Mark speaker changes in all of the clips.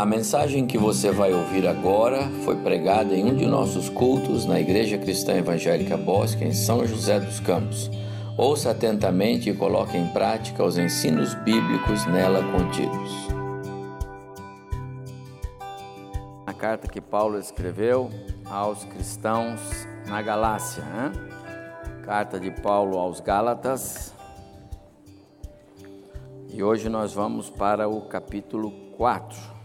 Speaker 1: A mensagem que você vai ouvir agora foi pregada em um de nossos cultos na Igreja Cristã Evangélica Bosque, em São José dos Campos. Ouça atentamente e coloque em prática os ensinos bíblicos nela contidos. A carta que Paulo escreveu aos cristãos na Galácia, né? carta de Paulo aos Gálatas. E hoje nós vamos para o capítulo 4.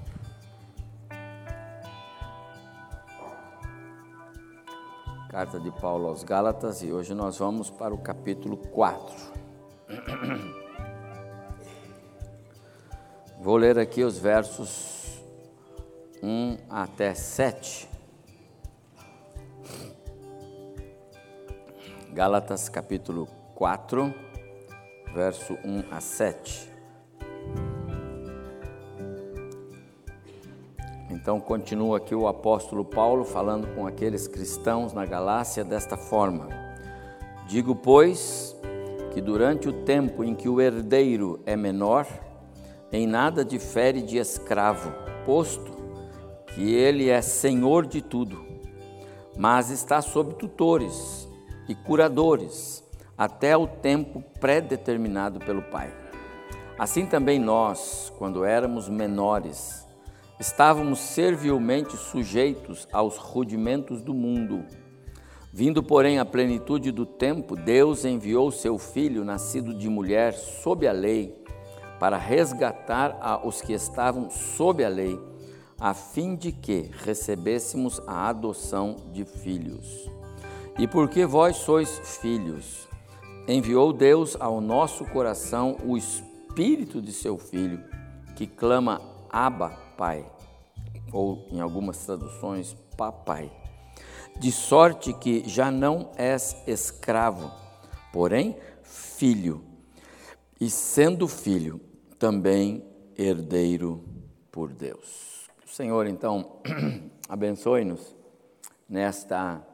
Speaker 1: Carta de Paulo aos Gálatas e hoje nós vamos para o capítulo 4. Vou ler aqui os versos 1 até 7. Gálatas capítulo 4, verso 1 a 7. Então, continua aqui o apóstolo Paulo falando com aqueles cristãos na Galácia desta forma: Digo, pois, que durante o tempo em que o herdeiro é menor, em nada difere de escravo, posto que ele é senhor de tudo, mas está sob tutores e curadores até o tempo pré-determinado pelo Pai. Assim também nós, quando éramos menores, Estávamos servilmente sujeitos aos rudimentos do mundo. Vindo, porém, à plenitude do tempo, Deus enviou seu filho, nascido de mulher, sob a lei, para resgatar os que estavam sob a lei, a fim de que recebêssemos a adoção de filhos. E porque vós sois filhos, enviou Deus ao nosso coração o espírito de seu filho, que clama: Abba, Pai, ou em algumas traduções, Papai. De sorte que já não és escravo, porém filho, e sendo filho, também herdeiro por Deus. O Senhor, então, abençoe-nos nesta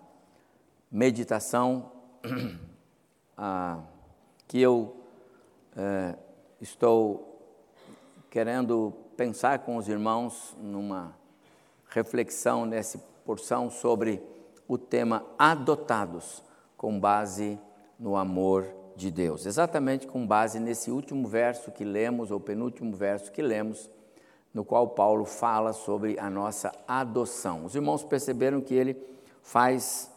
Speaker 1: meditação ah, que eu eh, estou querendo pensar com os irmãos numa reflexão nessa porção sobre o tema adotados, com base no amor de Deus. Exatamente com base nesse último verso que lemos, ou penúltimo verso que lemos, no qual Paulo fala sobre a nossa adoção. Os irmãos perceberam que ele faz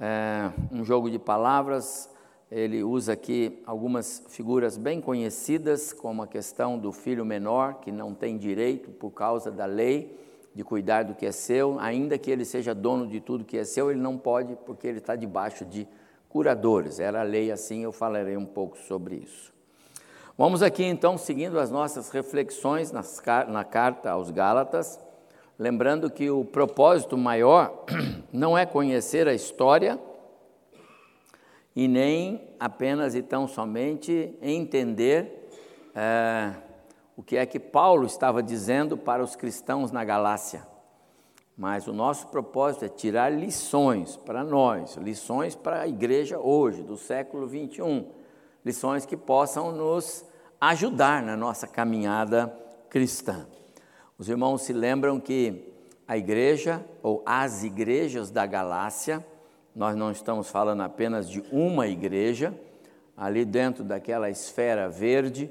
Speaker 1: é, um jogo de palavras ele usa aqui algumas figuras bem conhecidas, como a questão do filho menor, que não tem direito por causa da lei de cuidar do que é seu, ainda que ele seja dono de tudo que é seu, ele não pode, porque ele está debaixo de curadores. Era a lei assim, eu falarei um pouco sobre isso. Vamos aqui então, seguindo as nossas reflexões nas, na carta aos Gálatas, lembrando que o propósito maior não é conhecer a história e nem apenas e tão somente entender é, o que é que Paulo estava dizendo para os cristãos na Galácia. Mas o nosso propósito é tirar lições para nós, lições para a igreja hoje, do século 21, lições que possam nos ajudar na nossa caminhada cristã. Os irmãos se lembram que a igreja, ou as igrejas da Galácia, nós não estamos falando apenas de uma igreja, ali dentro daquela esfera verde,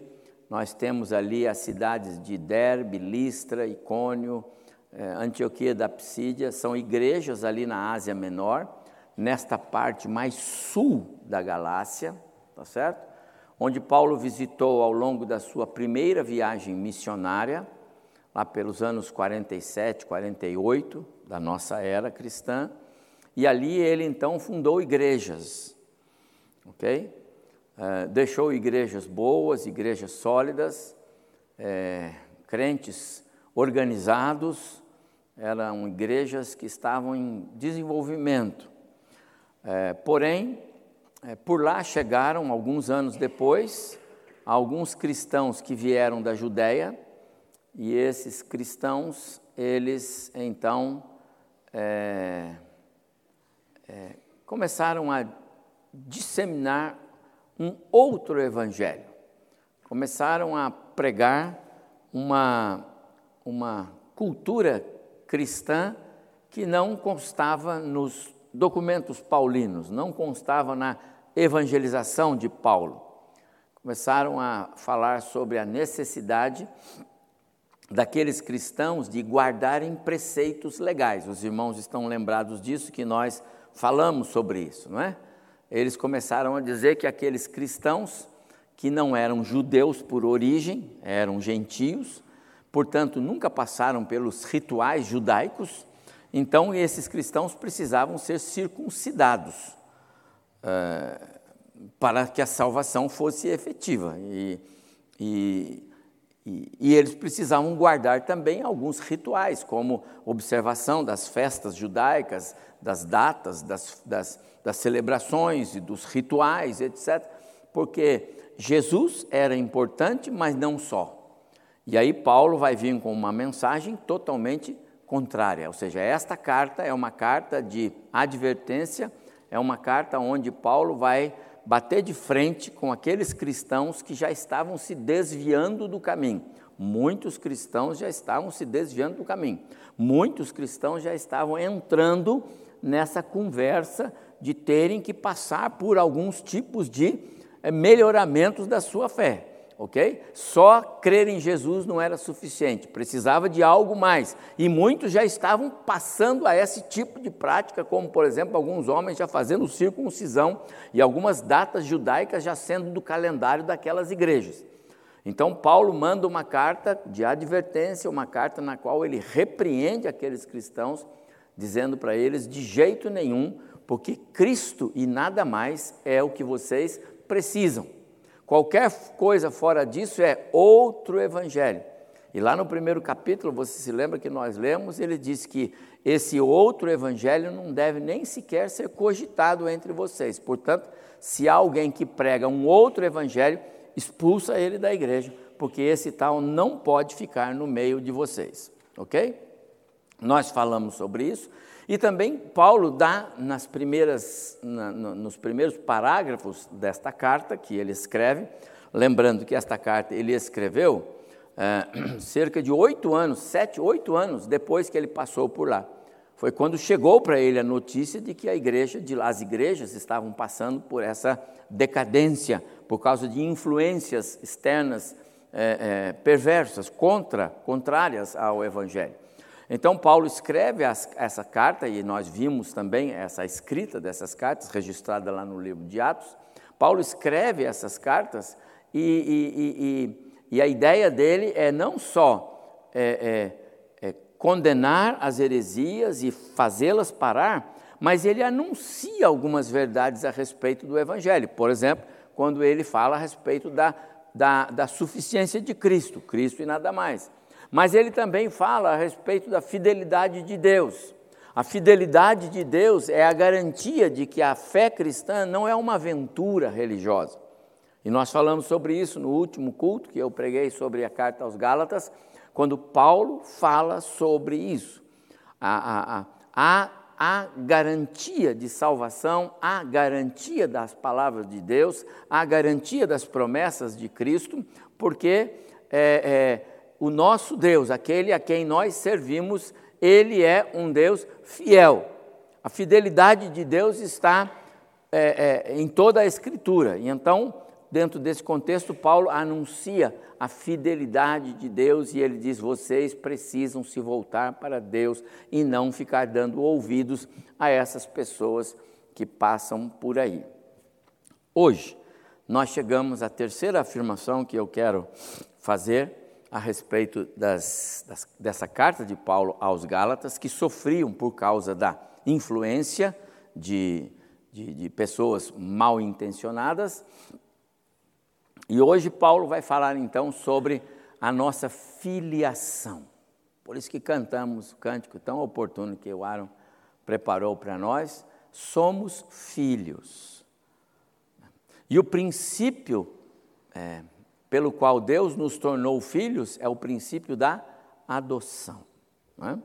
Speaker 1: nós temos ali as cidades de Derbe, Listra, Icônio, eh, Antioquia da Psídia, são igrejas ali na Ásia Menor, nesta parte mais sul da Galácia, tá certo? Onde Paulo visitou ao longo da sua primeira viagem missionária, lá pelos anos 47, 48 da nossa era cristã, e ali ele então fundou igrejas, ok? Uh, deixou igrejas boas, igrejas sólidas, é, crentes organizados, eram igrejas que estavam em desenvolvimento. É, porém, é, por lá chegaram, alguns anos depois, alguns cristãos que vieram da Judéia, e esses cristãos, eles então é, começaram a disseminar um outro evangelho. Começaram a pregar uma, uma cultura cristã que não constava nos documentos paulinos, não constava na evangelização de Paulo. Começaram a falar sobre a necessidade daqueles cristãos de guardarem preceitos legais. Os irmãos estão lembrados disso, que nós falamos sobre isso, não é? Eles começaram a dizer que aqueles cristãos que não eram judeus por origem, eram gentios, portanto nunca passaram pelos rituais judaicos, então esses cristãos precisavam ser circuncidados uh, para que a salvação fosse efetiva. E, e, e, e, eles precisavam guardar também alguns rituais, como observação das festas judaicas, das datas, das, das, das celebrações e dos rituais, etc. Porque Jesus era importante, mas não só. E aí Paulo vai vir com uma mensagem totalmente contrária, ou seja, esta carta é uma carta de advertência, é uma carta onde Paulo vai bater de frente com aqueles cristãos que já estavam se desviando do caminho. Muitos cristãos já estavam se desviando do caminho. Muitos cristãos já estavam entrando nessa conversa de terem que passar por alguns tipos de eh, melhoramentos da sua fé ok? Só crer em Jesus não era suficiente, precisava de algo mais. E muitos já estavam passando a esse tipo de prática, como por exemplo, alguns homens já fazendo circuncisão e algumas datas judaicas já sendo do calendário daquelas igrejas. Então, Paulo manda uma carta de advertência, uma carta na qual ele repreende aqueles cristãos, dizendo para eles: de jeito nenhum, porque Cristo e nada mais é o que vocês precisam. Qualquer coisa fora disso é outro evangelho. E lá no primeiro capítulo, você se lembra que nós lemos, ele diz que esse outro evangelho não deve nem sequer ser cogitado entre vocês. Portanto, se há alguém que prega um outro evangelho, expulsa ele da igreja, porque esse tal não pode ficar no meio de vocês. Ok? Nós falamos sobre isso e também Paulo dá nas primeiras, na, nos primeiros parágrafos desta carta que ele escreve, lembrando que esta carta ele escreveu é, cerca de oito anos, sete, oito anos depois que ele passou por lá. Foi quando chegou para ele a notícia de que a igreja, de, as igrejas estavam passando por essa decadência por causa de influências externas é, é, perversas, contra, contrárias ao evangelho. Então, Paulo escreve as, essa carta, e nós vimos também essa escrita dessas cartas, registrada lá no livro de Atos. Paulo escreve essas cartas, e, e, e, e a ideia dele é não só é, é, é condenar as heresias e fazê-las parar, mas ele anuncia algumas verdades a respeito do Evangelho. Por exemplo, quando ele fala a respeito da, da, da suficiência de Cristo, Cristo e nada mais. Mas ele também fala a respeito da fidelidade de Deus. A fidelidade de Deus é a garantia de que a fé cristã não é uma aventura religiosa. E nós falamos sobre isso no último culto que eu preguei sobre a carta aos Gálatas, quando Paulo fala sobre isso. A, a, a, a garantia de salvação, a garantia das palavras de Deus, a garantia das promessas de Cristo, porque é, é, o nosso Deus, aquele a quem nós servimos, ele é um Deus fiel. A fidelidade de Deus está é, é, em toda a Escritura. E então, dentro desse contexto, Paulo anuncia a fidelidade de Deus e ele diz: vocês precisam se voltar para Deus e não ficar dando ouvidos a essas pessoas que passam por aí. Hoje, nós chegamos à terceira afirmação que eu quero fazer a respeito das, das, dessa carta de Paulo aos Gálatas, que sofriam por causa da influência de, de, de pessoas mal intencionadas. E hoje Paulo vai falar então sobre a nossa filiação. Por isso que cantamos o cântico tão oportuno que o Aaron preparou para nós. Somos filhos. E o princípio é, pelo qual Deus nos tornou filhos é o princípio da adoção. É?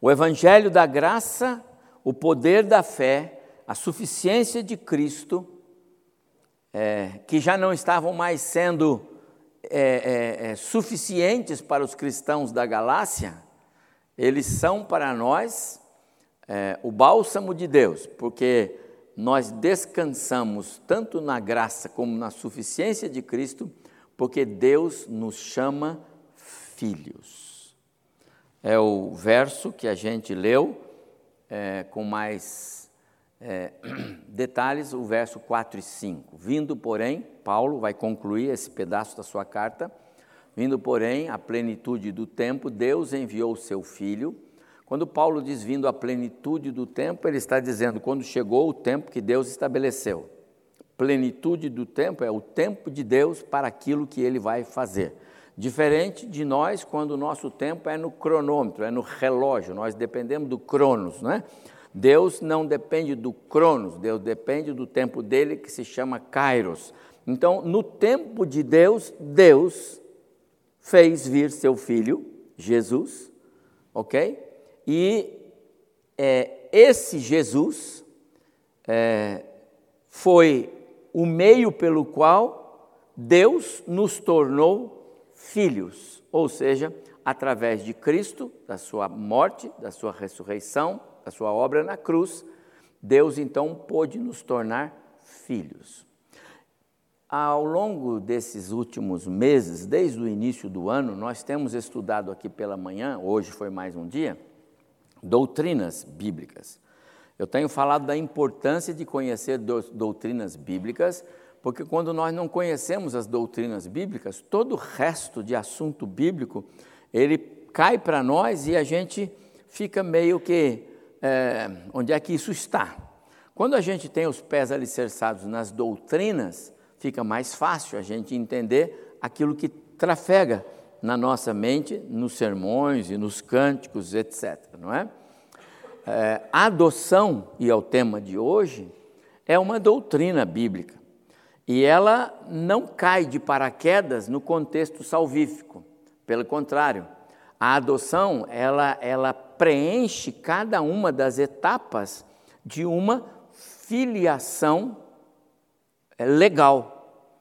Speaker 1: O Evangelho da graça, o poder da fé, a suficiência de Cristo, é, que já não estavam mais sendo é, é, é suficientes para os cristãos da Galácia, eles são para nós é, o bálsamo de Deus, porque nós descansamos tanto na graça como na suficiência de Cristo, porque Deus nos chama filhos. É o verso que a gente leu é, com mais é, detalhes, o verso 4 e 5. Vindo, porém, Paulo vai concluir esse pedaço da sua carta Vindo, porém, à plenitude do tempo, Deus enviou o seu filho. Quando Paulo diz vindo à plenitude do tempo, ele está dizendo quando chegou o tempo que Deus estabeleceu. Plenitude do tempo é o tempo de Deus para aquilo que ele vai fazer. Diferente de nós, quando o nosso tempo é no cronômetro, é no relógio, nós dependemos do cronos, não é? Deus não depende do cronos, Deus depende do tempo dele que se chama kairos. Então, no tempo de Deus, Deus fez vir seu filho, Jesus, ok? E é, esse Jesus é, foi o meio pelo qual Deus nos tornou filhos, ou seja, através de Cristo, da sua morte, da sua ressurreição, da sua obra na cruz, Deus então pôde nos tornar filhos. Ao longo desses últimos meses, desde o início do ano, nós temos estudado aqui pela manhã, hoje foi mais um dia, doutrinas bíblicas. Eu tenho falado da importância de conhecer doutrinas bíblicas, porque quando nós não conhecemos as doutrinas bíblicas, todo o resto de assunto bíblico, ele cai para nós e a gente fica meio que, é, onde é que isso está? Quando a gente tem os pés alicerçados nas doutrinas, fica mais fácil a gente entender aquilo que trafega na nossa mente, nos sermões e nos cânticos, etc. Não é? É adoção, e é o tema de hoje, é uma doutrina bíblica. E ela não cai de paraquedas no contexto salvífico. Pelo contrário, a adoção, ela, ela preenche cada uma das etapas de uma filiação é legal.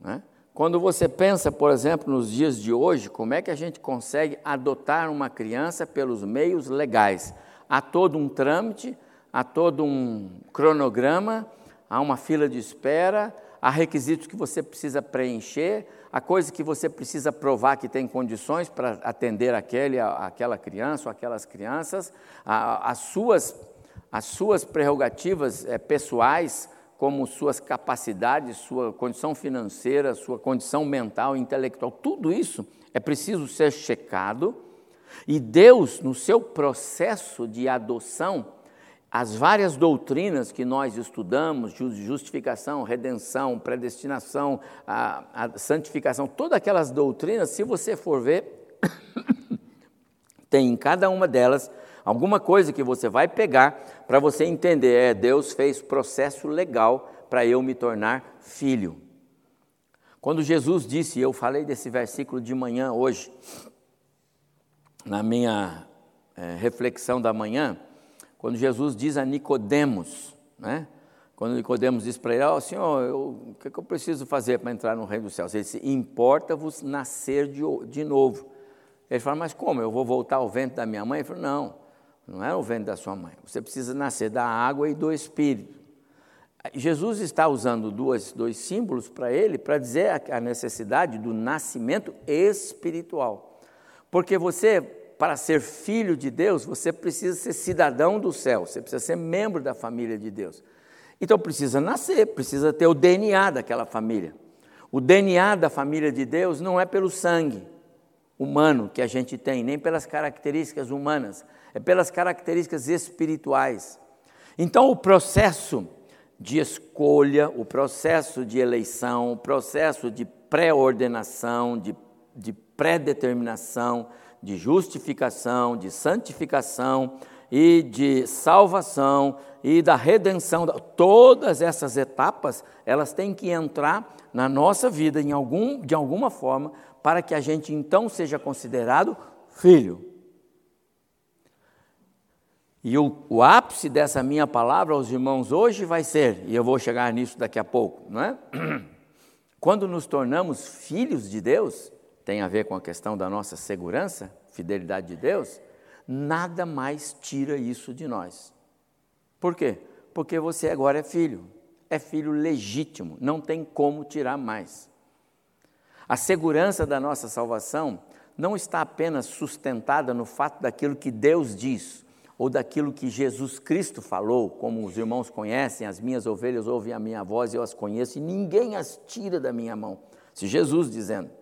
Speaker 1: Né? Quando você pensa, por exemplo, nos dias de hoje, como é que a gente consegue adotar uma criança pelos meios legais? Há todo um trâmite, há todo um cronograma, há uma fila de espera, há requisitos que você precisa preencher, há coisas que você precisa provar que tem condições para atender aquele, aquela criança ou aquelas crianças, as suas, as suas prerrogativas é, pessoais como suas capacidades, sua condição financeira, sua condição mental, intelectual, tudo isso é preciso ser checado. E Deus, no seu processo de adoção, as várias doutrinas que nós estudamos, justificação, redenção, predestinação, a, a santificação, todas aquelas doutrinas, se você for ver, tem em cada uma delas alguma coisa que você vai pegar para você entender, é, Deus fez processo legal para eu me tornar filho. Quando Jesus disse, eu falei desse versículo de manhã hoje, na minha é, reflexão da manhã, quando Jesus diz a Nicodemos, né? Quando Nicodemos diz para ele, ó oh, Senhor, o que, é que, eu preciso fazer para entrar no reino dos céus? Ele disse, importa-vos nascer de, de novo. Ele fala, mas como? Eu vou voltar ao vento da minha mãe? Ele falou, não, não é o ventre da sua mãe. Você precisa nascer da água e do Espírito. Jesus está usando duas, dois símbolos para ele, para dizer a necessidade do nascimento espiritual. Porque você, para ser filho de Deus, você precisa ser cidadão do céu, você precisa ser membro da família de Deus. Então precisa nascer, precisa ter o DNA daquela família. O DNA da família de Deus não é pelo sangue humano que a gente tem, nem pelas características humanas, é pelas características espirituais. Então, o processo de escolha, o processo de eleição, o processo de pré-ordenação, de, de pré-determinação, de justificação, de santificação e de salvação e da redenção, todas essas etapas, elas têm que entrar na nossa vida em algum, de alguma forma, para que a gente então seja considerado filho. E o, o, ápice dessa minha palavra aos irmãos hoje vai ser, e eu vou chegar nisso daqui a pouco, não é? Quando nos tornamos filhos de Deus, tem a ver com a questão da nossa segurança, fidelidade de Deus, nada mais tira isso de nós. Por quê? Porque você agora é filho, é filho legítimo, não tem como tirar mais. A segurança da nossa salvação não está apenas sustentada no fato daquilo que Deus diz, ou daquilo que Jesus Cristo falou, como os irmãos conhecem, as minhas ovelhas ouvem a minha voz, eu as conheço e ninguém as tira da minha mão. Se Jesus dizendo.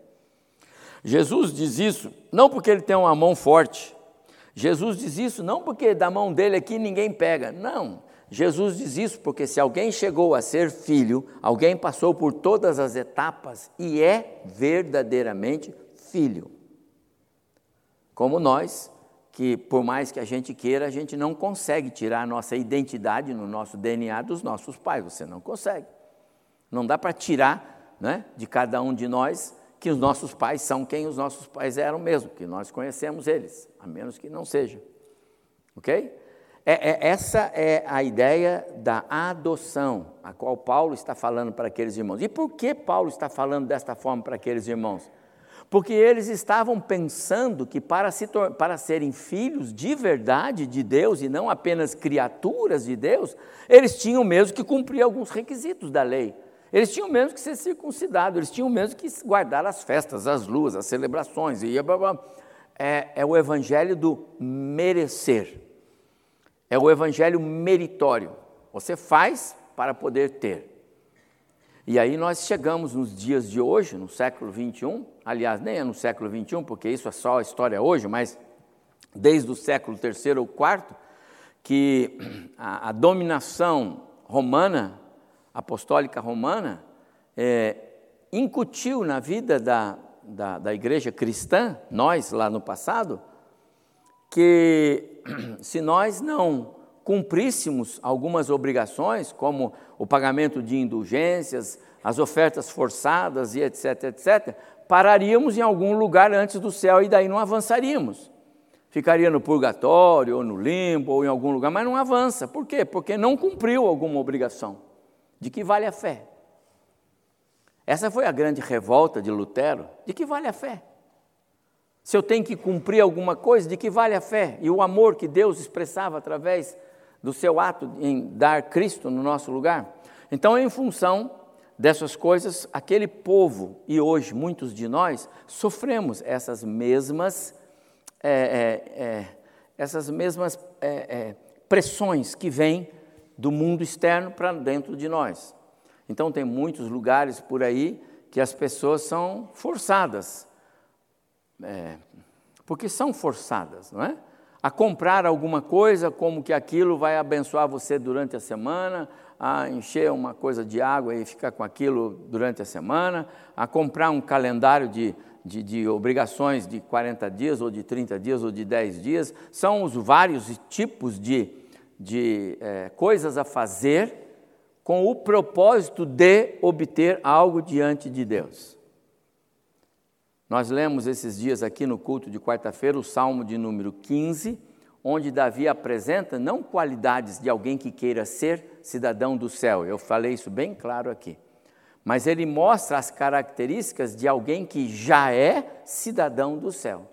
Speaker 1: Jesus diz isso não porque ele tem uma mão forte. Jesus diz isso não porque da mão dele aqui ninguém pega. Não. Jesus diz isso porque se alguém chegou a ser filho, alguém passou por todas as etapas e é verdadeiramente filho. Como nós, que por mais que a gente queira, a gente não consegue tirar a nossa identidade no nosso DNA dos nossos pais, você não consegue. Não dá para tirar né, de cada um de nós que os nossos pais são quem os nossos pais eram mesmo, que nós conhecemos eles, a menos que não seja. Ok? É, é, essa é a ideia da adoção, a qual Paulo está falando para aqueles irmãos. E por que Paulo está falando desta forma para aqueles irmãos? porque eles estavam pensando que para, se para serem filhos de verdade de Deus e não apenas criaturas de Deus, eles tinham mesmo que cumprir alguns requisitos da lei. Eles tinham mesmo que ser circuncidados, eles tinham mesmo que guardar as festas, as luas, as celebrações. E é, é o evangelho do merecer, é o evangelho meritório. Você faz para poder ter. E aí nós chegamos nos dias de hoje, no século 21, aliás, nem é no século 21, porque isso é só a história hoje, mas desde o século III ou IV, que a, a dominação romana, apostólica romana, é, incutiu na vida da, da, da igreja cristã, nós lá no passado, que se nós não cumpríssemos algumas obrigações, como o pagamento de indulgências, as ofertas forçadas e etc, etc, pararíamos em algum lugar antes do céu e daí não avançaríamos. Ficaria no purgatório, ou no limbo, ou em algum lugar, mas não avança. Por quê? Porque não cumpriu alguma obrigação. De que vale a fé? Essa foi a grande revolta de Lutero. De que vale a fé? Se eu tenho que cumprir alguma coisa, de que vale a fé? E o amor que Deus expressava através do seu ato em dar Cristo no nosso lugar. Então, em função dessas coisas, aquele povo e hoje muitos de nós sofremos essas mesmas, é, é, essas mesmas pressões que vêm do mundo externo para dentro de nós. Então, tem muitos lugares por aí que as pessoas são forçadas, é, porque são forçadas, não é? a comprar alguma coisa, como que aquilo vai abençoar você durante a semana, a encher uma coisa de água e ficar com aquilo durante a semana, a comprar um calendário de, de, de, obrigações de 40 dias, ou de 30 dias, ou de 10 dias. São os vários tipos de, de é, coisas a fazer com o propósito de obter algo diante de Deus. Nós lemos esses dias aqui no culto de quarta-feira o Salmo de número 15, onde Davi apresenta não qualidades de alguém que queira ser cidadão do céu, eu falei isso bem claro aqui, mas ele mostra as características de alguém que já é cidadão do céu.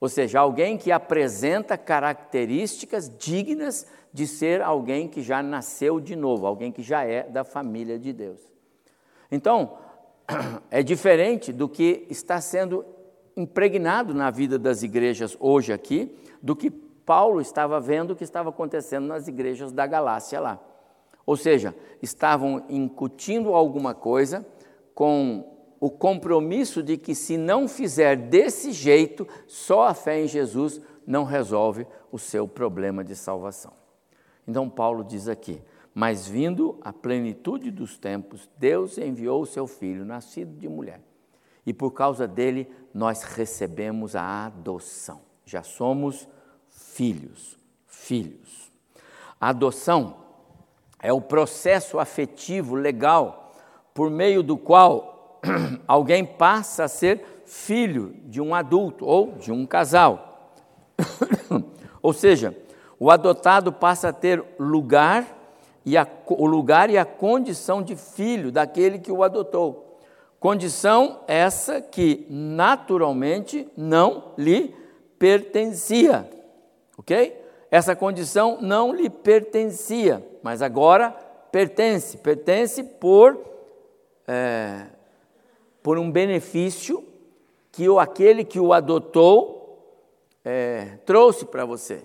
Speaker 1: Ou seja, alguém que apresenta características dignas de ser alguém que já nasceu de novo, alguém que já é da família de Deus. Então, é diferente do que está sendo impregnado na vida das igrejas hoje aqui, do que Paulo estava vendo que estava acontecendo nas igrejas da Galácia lá. Ou seja, estavam incutindo alguma coisa com o compromisso de que se não fizer desse jeito, só a fé em Jesus não resolve o seu problema de salvação. Então Paulo diz aqui: mas vindo a plenitude dos tempos, Deus enviou o seu filho, nascido de mulher. E por causa dele, nós recebemos a adoção. Já somos filhos, filhos. A adoção é o processo afetivo legal por meio do qual alguém passa a ser filho de um adulto ou de um casal. ou seja, o adotado passa a ter lugar e a, o lugar e a condição de filho daquele que o adotou. Condição essa que naturalmente não lhe pertencia. Ok? Essa condição não lhe pertencia, mas agora pertence. Pertence por, é, por um benefício que o, aquele que o adotou é, trouxe para você.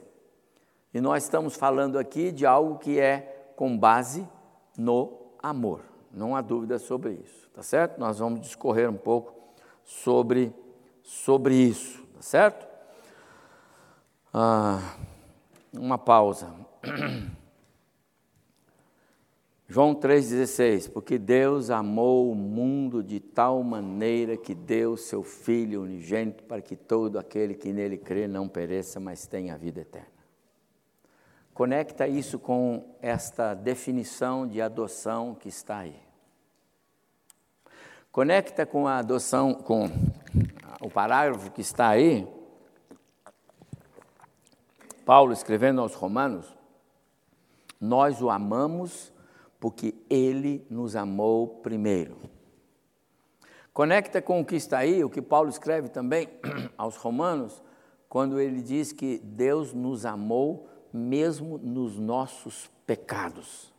Speaker 1: E nós estamos falando aqui de algo que é com base no amor. Não há dúvida sobre isso, tá certo? Nós vamos discorrer um pouco sobre, sobre isso, tá certo? Ah, uma pausa. João 3,16: Porque Deus amou o mundo de tal maneira que deu seu Filho unigênito para que todo aquele que nele crê não pereça, mas tenha a vida eterna. Conecta isso com esta definição de adoção que está aí. Conecta com a adoção, com o parágrafo que está aí, Paulo escrevendo aos Romanos, nós o amamos porque ele nos amou primeiro. Conecta com o que está aí, o que Paulo escreve também aos Romanos, quando ele diz que Deus nos amou mesmo nos nossos pecados.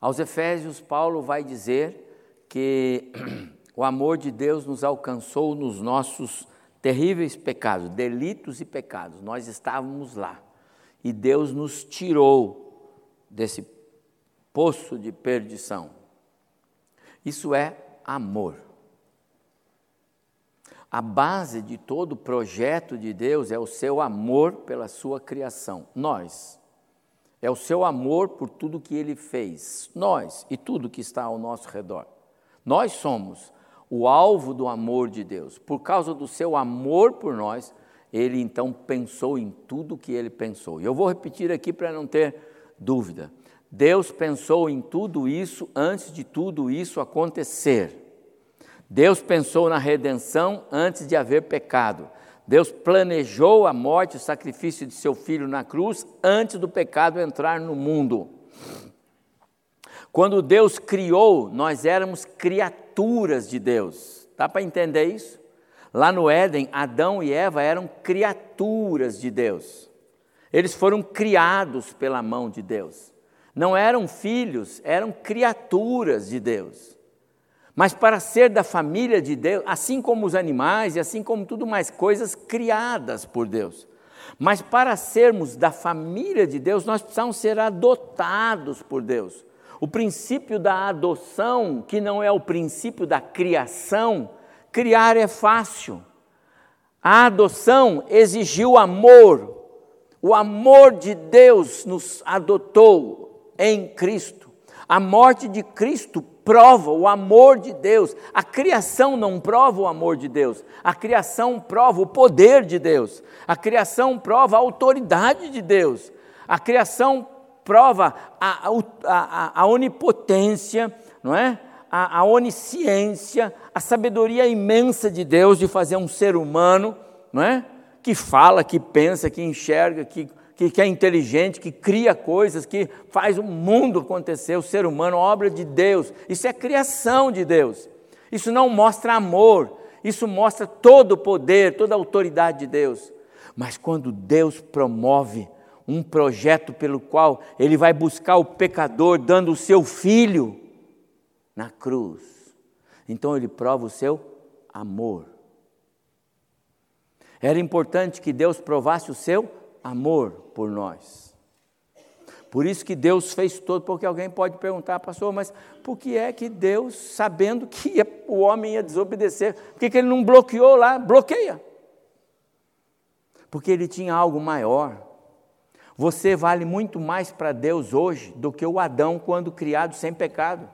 Speaker 1: Aos Efésios, Paulo vai dizer que o amor de Deus nos alcançou nos nossos terríveis pecados, delitos e pecados. Nós estávamos lá e Deus nos tirou desse poço de perdição. Isso é amor. A base de todo projeto de Deus é o seu amor pela sua criação. Nós. É o seu amor por tudo que ele fez. Nós e tudo que está ao nosso redor. Nós somos o alvo do amor de Deus. Por causa do seu amor por nós, ele então pensou em tudo que ele pensou. E eu vou repetir aqui para não ter dúvida. Deus pensou em tudo isso antes de tudo isso acontecer. Deus pensou na redenção antes de haver pecado. Deus planejou a morte o sacrifício de seu filho na cruz antes do pecado entrar no mundo. Quando Deus criou, nós éramos criaturas de Deus. Dá para entender isso? Lá no Éden, Adão e Eva eram criaturas de Deus. Eles foram criados pela mão de Deus. Não eram filhos, eram criaturas de Deus. Mas para ser da família de Deus, assim como os animais e assim como tudo mais, coisas criadas por Deus. Mas para sermos da família de Deus, nós precisamos ser adotados por Deus. O princípio da adoção, que não é o princípio da criação, criar é fácil. A adoção exigiu amor, o amor de Deus nos adotou em Cristo. A morte de Cristo prova o amor de Deus. A criação não prova o amor de Deus. A criação prova o poder de Deus. A criação prova a autoridade de Deus. A criação prova a, a, a, a onipotência, não é? A, a onisciência, a sabedoria imensa de Deus de fazer um ser humano, não é? Que fala, que pensa, que enxerga, que, que, que, é inteligente, que cria coisas, que faz o mundo acontecer, o ser humano, obra de Deus. Isso é criação de Deus. Isso não mostra amor, isso mostra todo o poder, toda a autoridade de Deus. Mas quando Deus promove um projeto pelo qual Ele vai buscar o pecador, dando o seu filho na cruz, então Ele prova o seu amor. Era importante que Deus provasse o seu amor por nós. Por isso que Deus fez todo, porque alguém pode perguntar, pastor, mas por que é que Deus, sabendo que ia, o homem ia desobedecer, por que, que ele não bloqueou lá? Bloqueia. Porque ele tinha algo maior. Você vale muito mais para Deus hoje do que o Adão quando criado sem pecado.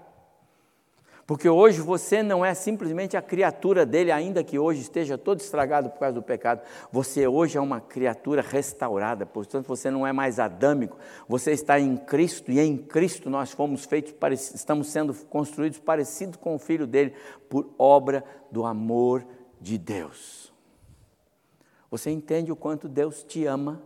Speaker 1: Porque hoje você não é simplesmente a criatura dele, ainda que hoje esteja todo estragado por causa do pecado. Você hoje é uma criatura restaurada, portanto você não é mais adâmico. Você está em Cristo e em Cristo nós fomos feitos, estamos sendo construídos parecidos com o Filho dele, por obra do amor de Deus. Você entende o quanto Deus te ama?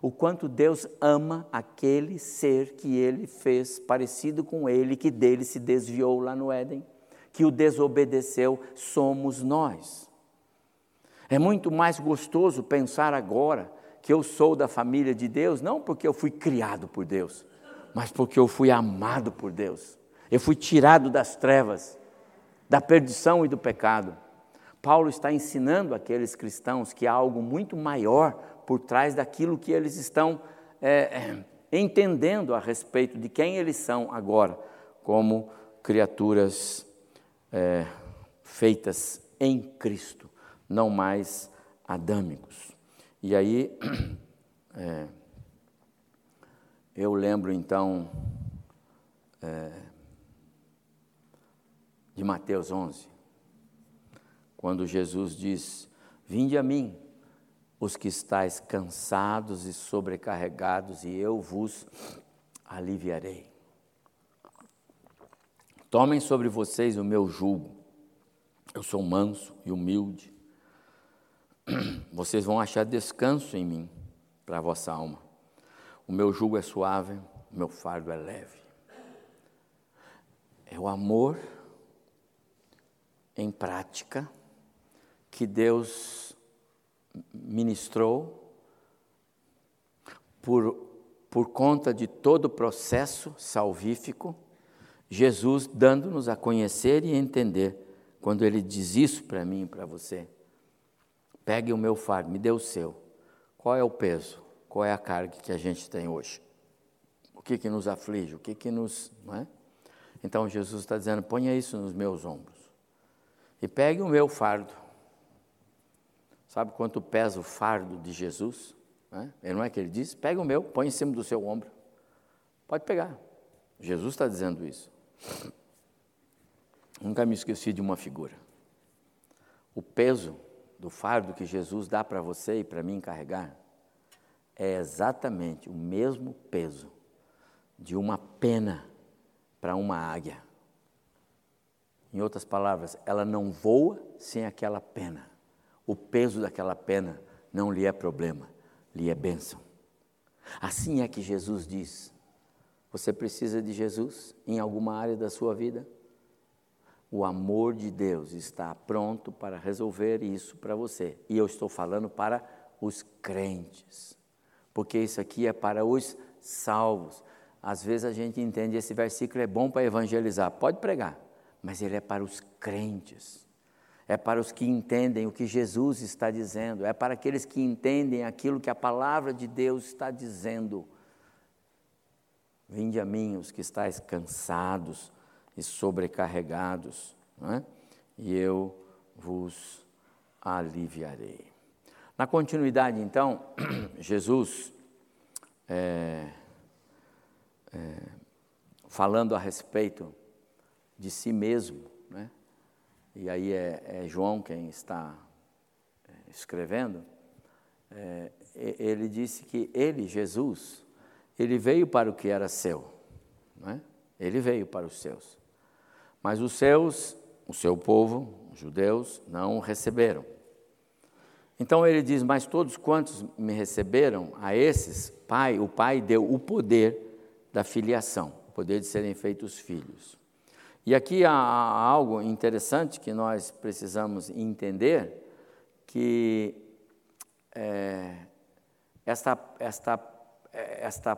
Speaker 1: O quanto Deus ama aquele ser que ele fez parecido com ele, que dele se desviou lá no Éden, que o desobedeceu, somos nós. É muito mais gostoso pensar agora que eu sou da família de Deus, não porque eu fui criado por Deus, mas porque eu fui amado por Deus. Eu fui tirado das trevas, da perdição e do pecado. Paulo está ensinando aqueles cristãos que há algo muito maior por trás daquilo que eles estão é, é, entendendo a respeito de quem eles são agora, como criaturas é, feitas em Cristo, não mais adâmicos. E aí, é, eu lembro então é, de Mateus 11, quando Jesus diz: Vinde a mim, os que estáis cansados e sobrecarregados, e eu vos aliviarei. Tomem sobre vocês o meu jugo. Eu sou manso e humilde. Vocês vão achar descanso em mim para a vossa alma. O meu jugo é suave, o meu fardo é leve. É o amor em prática que Deus ministrou por, por conta de todo o processo salvífico, Jesus dando-nos a conhecer e entender quando ele diz isso para mim e para você. Pegue o meu fardo, me dê o seu. Qual é o peso? Qual é a carga que a gente tem hoje? O que, que nos aflige? O que, que nos. Não é? Então Jesus está dizendo: ponha isso nos meus ombros. E pegue o meu fardo. Sabe quanto pesa o fardo de Jesus? Né? Ele não é que ele diz? Pega o meu, põe em cima do seu ombro. Pode pegar. Jesus está dizendo isso. Nunca me esqueci de uma figura. O peso do fardo que Jesus dá para você e para mim carregar é exatamente o mesmo peso de uma pena para uma águia. Em outras palavras, ela não voa sem aquela pena. O peso daquela pena não lhe é problema, lhe é bênção. Assim é que Jesus diz: você precisa de Jesus em alguma área da sua vida? O amor de Deus está pronto para resolver isso para você. E eu estou falando para os crentes, porque isso aqui é para os salvos. Às vezes a gente entende esse versículo é bom para evangelizar, pode pregar, mas ele é para os crentes. É para os que entendem o que Jesus está dizendo, é para aqueles que entendem aquilo que a palavra de Deus está dizendo. Vinde a mim os que estáis cansados e sobrecarregados, é? e eu vos aliviarei. Na continuidade, então, Jesus, é, é, falando a respeito de si mesmo? E aí é, é João quem está é, escrevendo, é, ele disse que ele, Jesus, ele veio para o que era seu, né? ele veio para os seus, mas os seus, o seu povo, os judeus, não o receberam. Então ele diz: Mas todos quantos me receberam, a esses, Pai, o Pai deu o poder da filiação, o poder de serem feitos filhos. E aqui há algo interessante que nós precisamos entender, que é, esta, esta, esta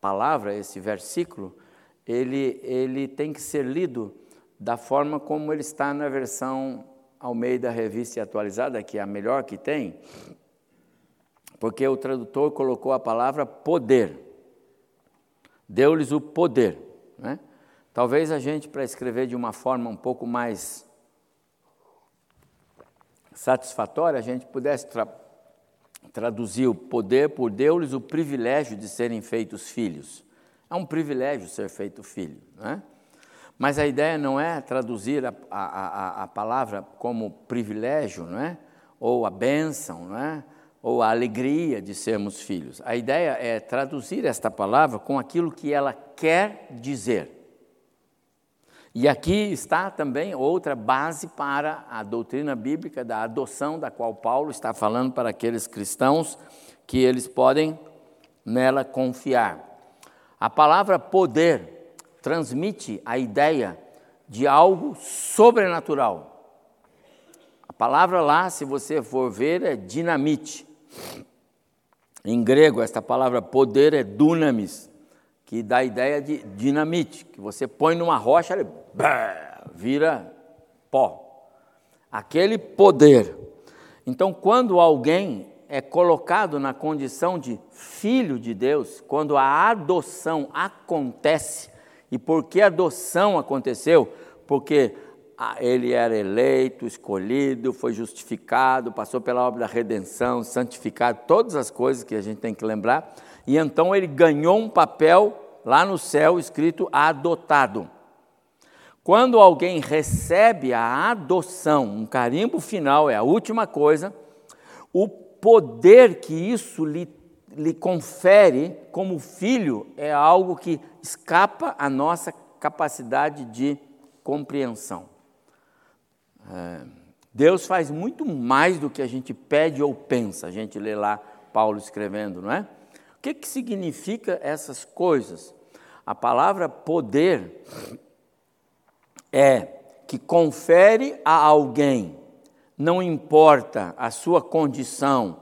Speaker 1: palavra, esse versículo, ele, ele tem que ser lido da forma como ele está na versão ao meio da revista atualizada, que é a melhor que tem, porque o tradutor colocou a palavra poder, deu-lhes o poder. Né? Talvez a gente, para escrever de uma forma um pouco mais satisfatória, a gente pudesse tra traduzir o poder por deu-lhes o privilégio de serem feitos filhos. É um privilégio ser feito filho, não é? Mas a ideia não é traduzir a, a, a, a palavra como privilégio, não é? ou a bênção, não é? ou a alegria de sermos filhos. A ideia é traduzir esta palavra com aquilo que ela quer dizer. E aqui está também outra base para a doutrina bíblica da adoção, da qual Paulo está falando para aqueles cristãos que eles podem nela confiar. A palavra poder transmite a ideia de algo sobrenatural. palavra lá, se você for ver, é dinamite. Em grego, esta palavra poder é dunamis, que dá a ideia de dinamite, que você põe numa rocha, ele vira pó. Aquele poder. Então, quando alguém é colocado na condição de filho de Deus, quando a adoção acontece, e por que a adoção aconteceu? Porque ele era eleito, escolhido, foi justificado, passou pela obra da redenção, santificado, todas as coisas que a gente tem que lembrar, e então ele ganhou um papel lá no céu escrito adotado. Quando alguém recebe a adoção, um carimbo final, é a última coisa, o poder que isso lhe, lhe confere como filho é algo que escapa à nossa capacidade de compreensão. É, Deus faz muito mais do que a gente pede ou pensa. A gente lê lá Paulo escrevendo, não é? O que, que significa essas coisas? A palavra poder é que confere a alguém, não importa a sua condição,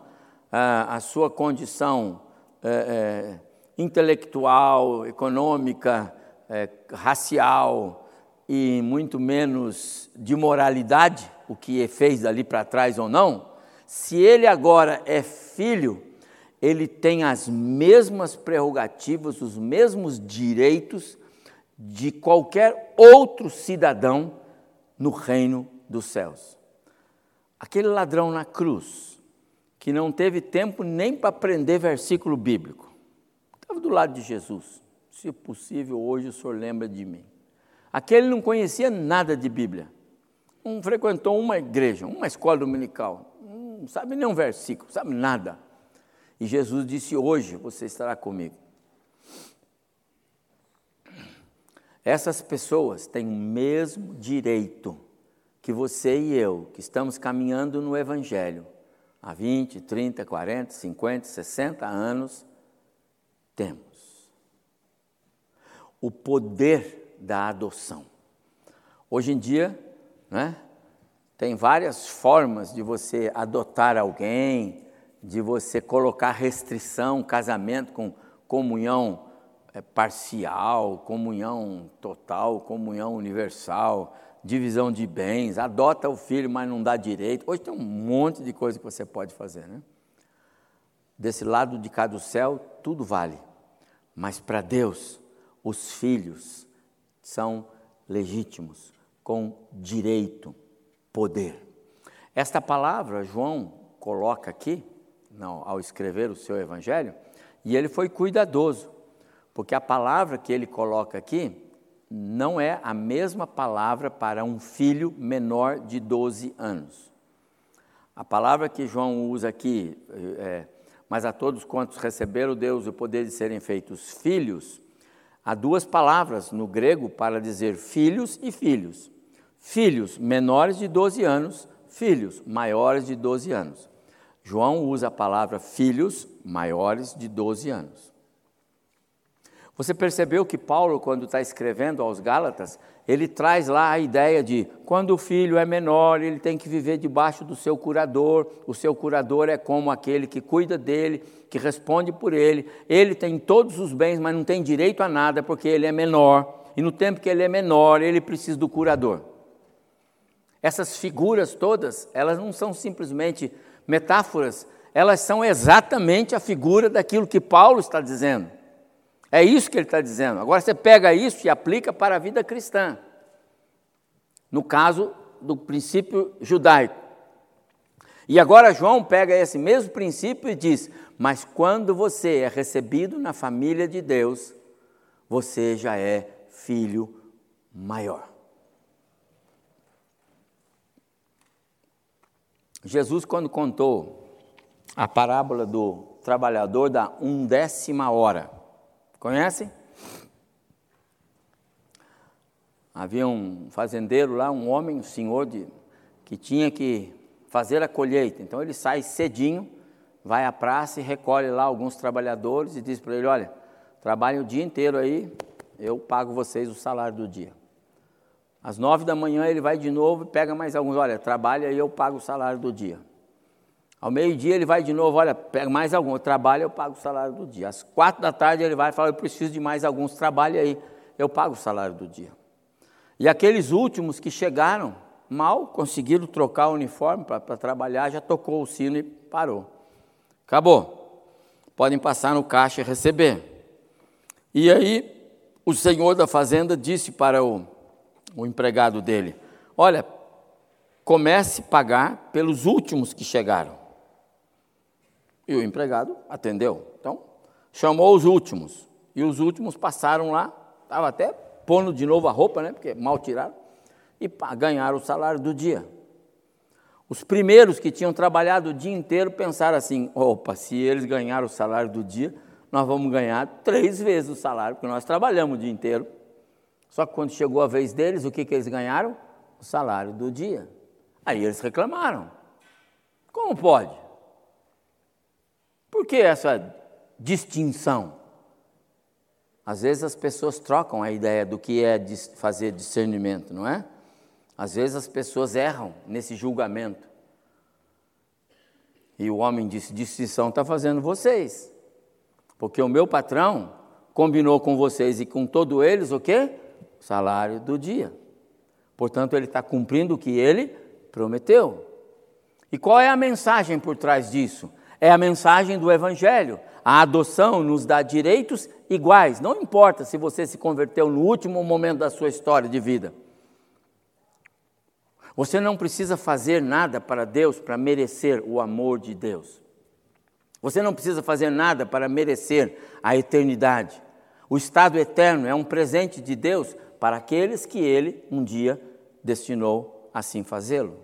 Speaker 1: a sua condição é, é, intelectual, econômica, é, racial, e muito menos de moralidade, o que fez dali para trás ou não, se ele agora é filho, ele tem as mesmas prerrogativas, os mesmos direitos de qualquer outro cidadão no reino dos céus. Aquele ladrão na cruz, que não teve tempo nem para aprender versículo bíblico, estava do lado de Jesus. Se possível, hoje o senhor lembra de mim. Aquele não conhecia nada de Bíblia. Não frequentou uma igreja, uma escola dominical. Não sabe nem um versículo, sabe nada. E Jesus disse: Hoje você estará comigo. Essas pessoas têm o mesmo direito que você e eu, que estamos caminhando no Evangelho há 20, 30, 40, 50, 60 anos, temos. O poder da adoção. Hoje em dia, né, tem várias formas de você adotar alguém, de você colocar restrição, casamento com comunhão é, parcial, comunhão total, comunhão universal, divisão de bens, adota o filho, mas não dá direito. Hoje tem um monte de coisa que você pode fazer, né? Desse lado de cá do céu, tudo vale. Mas para Deus, os filhos são legítimos, com direito, poder. Esta palavra João coloca aqui, não, ao escrever o seu evangelho, e ele foi cuidadoso, porque a palavra que ele coloca aqui não é a mesma palavra para um filho menor de 12 anos. A palavra que João usa aqui, é, mas a todos quantos receberam Deus o poder de serem feitos filhos, Há duas palavras no grego para dizer filhos e filhos. Filhos menores de 12 anos, filhos maiores de 12 anos. João usa a palavra filhos maiores de 12 anos. Você percebeu que Paulo, quando está escrevendo aos Gálatas, ele traz lá a ideia de quando o filho é menor, ele tem que viver debaixo do seu curador, o seu curador é como aquele que cuida dele, que responde por ele, ele tem todos os bens, mas não tem direito a nada porque ele é menor, e no tempo que ele é menor, ele precisa do curador. Essas figuras todas, elas não são simplesmente metáforas, elas são exatamente a figura daquilo que Paulo está dizendo. É isso que ele está dizendo. Agora você pega isso e aplica para a vida cristã. No caso do princípio judaico. E agora João pega esse mesmo princípio e diz: Mas quando você é recebido na família de Deus, você já é filho maior. Jesus, quando contou a parábola do trabalhador da undécima hora, Conhecem? Havia um fazendeiro lá, um homem, um senhor de, que tinha que fazer a colheita. Então ele sai cedinho, vai à praça e recolhe lá alguns trabalhadores e diz para ele: Olha, trabalhem o dia inteiro aí, eu pago vocês o salário do dia. Às nove da manhã ele vai de novo e pega mais alguns. Olha, trabalha e eu pago o salário do dia. Ao meio-dia ele vai de novo, olha, pega mais algum, eu trabalho, eu pago o salário do dia. Às quatro da tarde ele vai e fala, eu preciso de mais alguns, trabalhe aí, eu pago o salário do dia. E aqueles últimos que chegaram, mal conseguiram trocar o uniforme para trabalhar, já tocou o sino e parou. Acabou. Podem passar no caixa e receber. E aí o senhor da fazenda disse para o o empregado dele: Olha, comece a pagar pelos últimos que chegaram. E o empregado atendeu. Então, chamou os últimos. E os últimos passaram lá, estava até pondo de novo a roupa, né? Porque mal tiraram, e ganharam o salário do dia. Os primeiros que tinham trabalhado o dia inteiro pensaram assim: opa, se eles ganharam o salário do dia, nós vamos ganhar três vezes o salário, porque nós trabalhamos o dia inteiro. Só que quando chegou a vez deles, o que, que eles ganharam? O salário do dia. Aí eles reclamaram. Como pode? Por que essa distinção? Às vezes as pessoas trocam a ideia do que é fazer discernimento, não é? Às vezes as pessoas erram nesse julgamento. E o homem disse: distinção está fazendo vocês. Porque o meu patrão combinou com vocês e com todos eles o quê? Salário do dia. Portanto, ele está cumprindo o que ele prometeu. E qual é a mensagem por trás disso? É a mensagem do Evangelho. A adoção nos dá direitos iguais, não importa se você se converteu no último momento da sua história de vida. Você não precisa fazer nada para Deus para merecer o amor de Deus. Você não precisa fazer nada para merecer a eternidade. O estado eterno é um presente de Deus para aqueles que ele um dia destinou assim fazê-lo.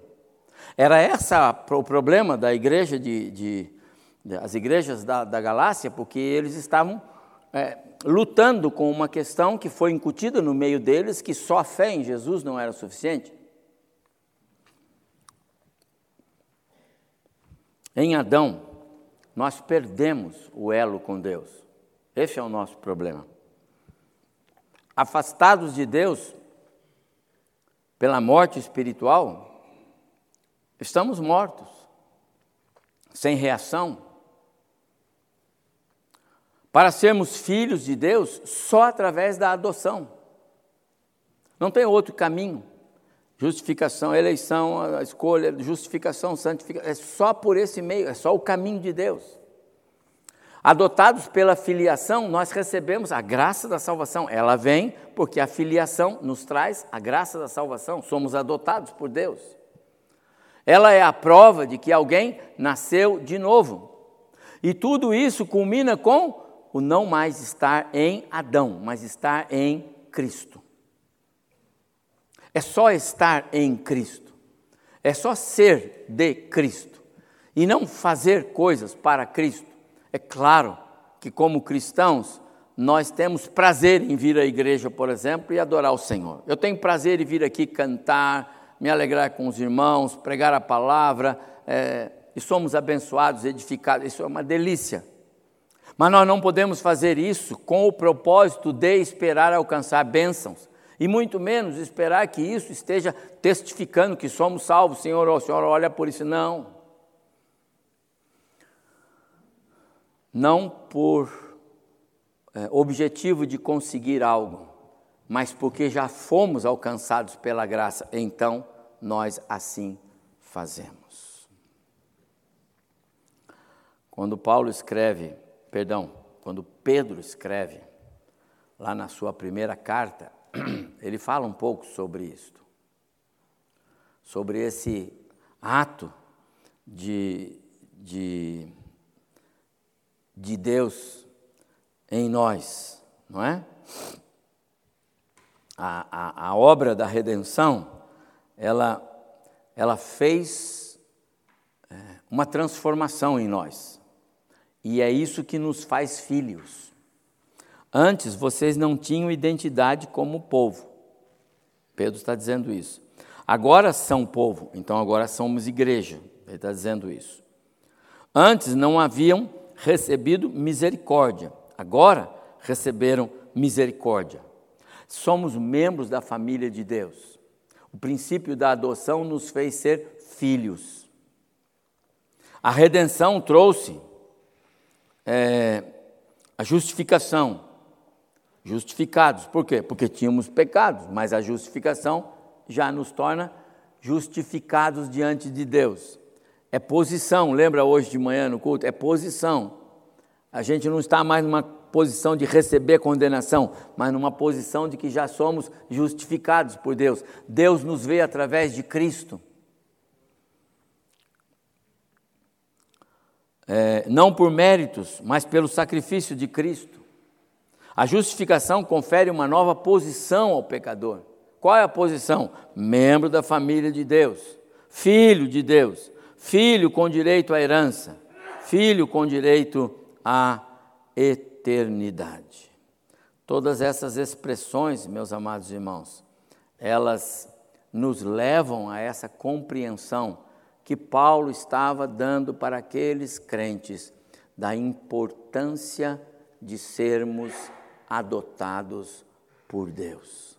Speaker 1: Era essa o problema da igreja de, de, de as igrejas da, da, Galácia, porque eles estavam é, lutando com uma questão que foi incutida no meio deles, que só a fé em Jesus não era suficiente. Em Adão, nós perdemos o elo com Deus. Esse é o nosso problema afastados de Deus pela morte espiritual, estamos mortos, sem reação. Para sermos filhos de Deus, só através da adoção. Não tem outro caminho. Justificação, eleição, escolha, justificação, santificação, é só por esse meio, é só o caminho de Deus. Adotados pela filiação, nós recebemos a graça da salvação. Ela vem porque a filiação nos traz a graça da salvação. Somos adotados por Deus. Ela é a prova de que alguém nasceu de novo. E tudo isso culmina com o não mais estar em Adão, mas estar em Cristo. É só estar em Cristo. É só ser de Cristo. E não fazer coisas para Cristo é claro que, como cristãos, nós temos prazer em vir à igreja, por exemplo, e adorar o Senhor. Eu tenho prazer em vir aqui cantar, me alegrar com os irmãos, pregar a palavra, é, e somos abençoados, edificados, isso é uma delícia. Mas nós não podemos fazer isso com o propósito de esperar alcançar bênçãos, e muito menos esperar que isso esteja testificando que somos salvos. Senhor, o Senhor olha por isso. Não. Não por é, objetivo de conseguir algo, mas porque já fomos alcançados pela graça, então nós assim fazemos. Quando Paulo escreve, perdão, quando Pedro escreve, lá na sua primeira carta, ele fala um pouco sobre isto, sobre esse ato de, de de Deus em nós, não é? A, a, a obra da redenção, ela, ela fez é, uma transformação em nós. E é isso que nos faz filhos. Antes vocês não tinham identidade como povo. Pedro está dizendo isso. Agora são povo, então agora somos igreja. Ele está dizendo isso. Antes não haviam recebido misericórdia, agora receberam misericórdia. Somos membros da família de Deus. O princípio da adoção nos fez ser filhos. A redenção trouxe é, a justificação. Justificados, por quê? Porque tínhamos pecados, mas a justificação já nos torna justificados diante de Deus. É posição, lembra hoje de manhã no culto? É posição. A gente não está mais numa posição de receber condenação, mas numa posição de que já somos justificados por Deus. Deus nos vê através de Cristo. É, não por méritos, mas pelo sacrifício de Cristo. A justificação confere uma nova posição ao pecador. Qual é a posição? Membro da família de Deus, filho de Deus, filho com direito à herança, filho com direito à eternidade. Todas essas expressões, meus amados irmãos, elas nos levam a essa compreensão que Paulo estava dando para aqueles crentes da importância de sermos adotados por Deus.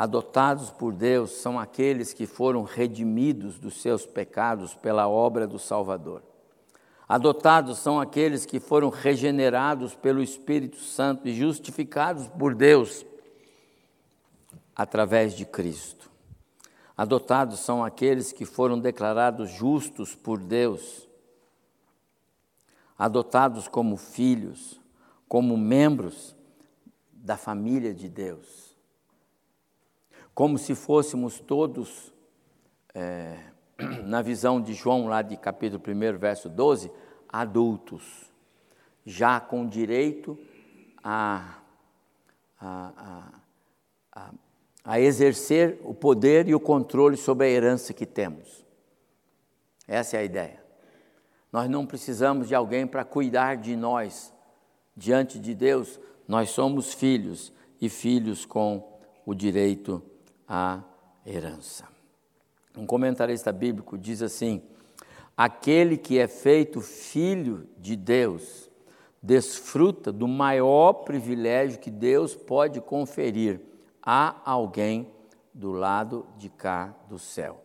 Speaker 1: Adotados por Deus são aqueles que foram redimidos dos seus pecados pela obra do Salvador. Adotados são aqueles que foram regenerados pelo Espírito Santo e justificados por Deus através de Cristo. Adotados são aqueles que foram declarados justos por Deus. Adotados como filhos, como membros da família de Deus como se fôssemos todos, é, na visão de João, lá de capítulo 1, verso 12, adultos, já com direito a, a, a, a exercer o poder e o controle sobre a herança que temos. Essa é a ideia. Nós não precisamos de alguém para cuidar de nós diante de Deus. Nós somos filhos e filhos com o direito a herança. Um comentarista bíblico diz assim: aquele que é feito filho de Deus desfruta do maior privilégio que Deus pode conferir a alguém do lado de cá do céu.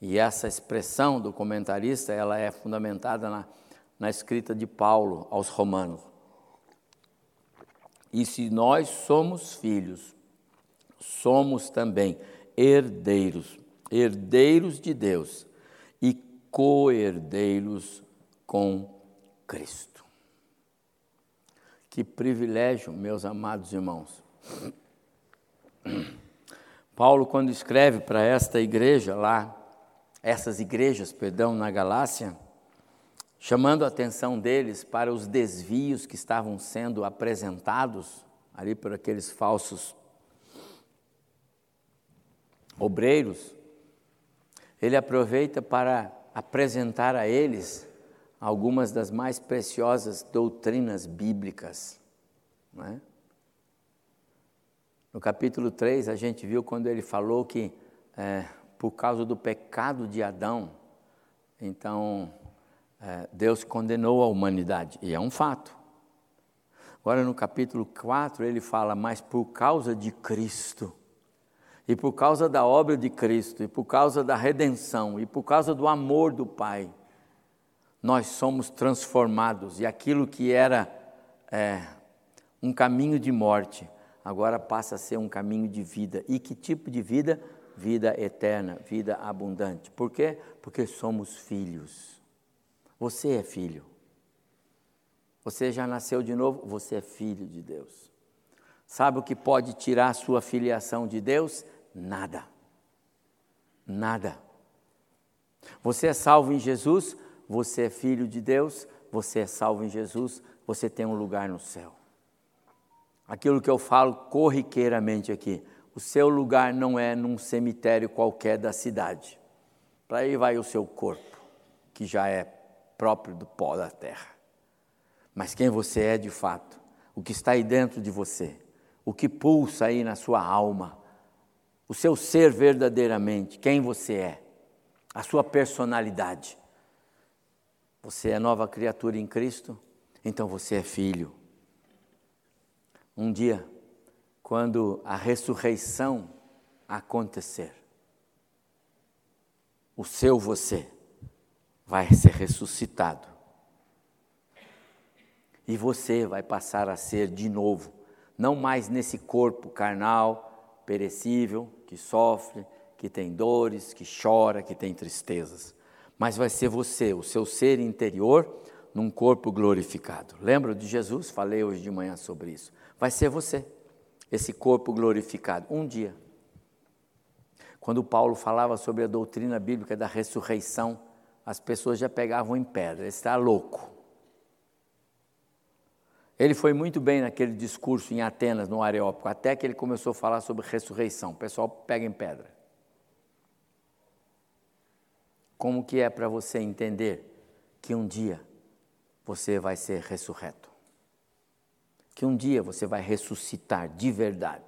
Speaker 1: E essa expressão do comentarista, ela é fundamentada na, na escrita de Paulo aos Romanos. E se nós somos filhos, somos também herdeiros, herdeiros de Deus e co-herdeiros com Cristo. Que privilégio, meus amados irmãos. Paulo, quando escreve para esta igreja lá, essas igrejas, perdão, na Galácia, chamando a atenção deles para os desvios que estavam sendo apresentados ali por aqueles falsos obreiros, ele aproveita para apresentar a eles algumas das mais preciosas doutrinas bíblicas. É? No capítulo 3, a gente viu quando ele falou que, é, por causa do pecado de Adão, então é, Deus condenou a humanidade, e é um fato. Agora, no capítulo 4, ele fala, mas por causa de Cristo, e por causa da obra de Cristo, e por causa da redenção, e por causa do amor do Pai, nós somos transformados, e aquilo que era é, um caminho de morte, agora passa a ser um caminho de vida. E que tipo de vida? Vida eterna, vida abundante. Por quê? Porque somos filhos. Você é filho. Você já nasceu de novo, você é filho de Deus. Sabe o que pode tirar a sua filiação de Deus? Nada. Nada. Você é salvo em Jesus, você é filho de Deus, você é salvo em Jesus, você tem um lugar no céu. Aquilo que eu falo corriqueiramente aqui, o seu lugar não é num cemitério qualquer da cidade. Para aí vai o seu corpo, que já é próprio do pó da terra. Mas quem você é de fato, o que está aí dentro de você, o que pulsa aí na sua alma, o seu ser verdadeiramente, quem você é, a sua personalidade. Você é nova criatura em Cristo, então você é filho. Um dia, quando a ressurreição acontecer. O seu você vai ser ressuscitado. E você vai passar a ser de novo, não mais nesse corpo carnal, perecível, que sofre, que tem dores, que chora, que tem tristezas, mas vai ser você, o seu ser interior, num corpo glorificado. Lembra de Jesus? Falei hoje de manhã sobre isso. Vai ser você, esse corpo glorificado, um dia. Quando Paulo falava sobre a doutrina bíblica da ressurreição, as pessoas já pegavam em pedra, ele está louco. Ele foi muito bem naquele discurso em Atenas, no Areópago, até que ele começou a falar sobre ressurreição. Pessoal pega em pedra. Como que é para você entender que um dia você vai ser ressurreto? Que um dia você vai ressuscitar de verdade?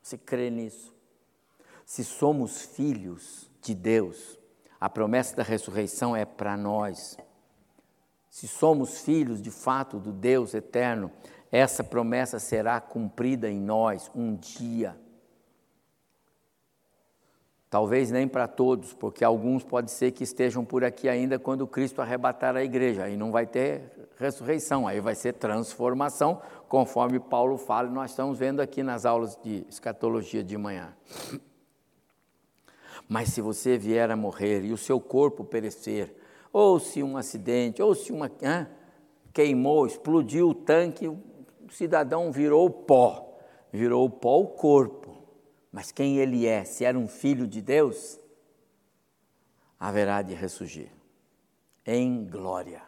Speaker 1: Você crê nisso? Se somos filhos de Deus, a promessa da ressurreição é para nós. Se somos filhos de fato do Deus eterno, essa promessa será cumprida em nós um dia. Talvez nem para todos, porque alguns pode ser que estejam por aqui ainda quando Cristo arrebatar a igreja. Aí não vai ter ressurreição, aí vai ser transformação, conforme Paulo fala, e nós estamos vendo aqui nas aulas de escatologia de manhã. Mas se você vier a morrer e o seu corpo perecer, ou se um acidente, ou se uma queimou, explodiu o tanque, o cidadão virou pó, virou pó o corpo. Mas quem ele é, se era um filho de Deus, haverá de ressurgir em glória,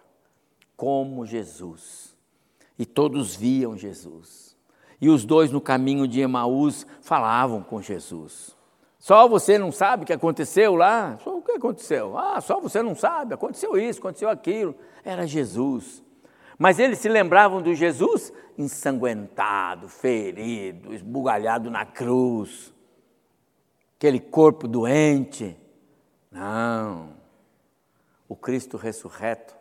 Speaker 1: como Jesus. E todos viam Jesus. E os dois no caminho de Emaús falavam com Jesus. Só você não sabe o que aconteceu lá? Só o que aconteceu? Ah, só você não sabe, aconteceu isso, aconteceu aquilo. Era Jesus. Mas eles se lembravam do Jesus ensanguentado, ferido, esbugalhado na cruz, aquele corpo doente. Não. O Cristo ressurreto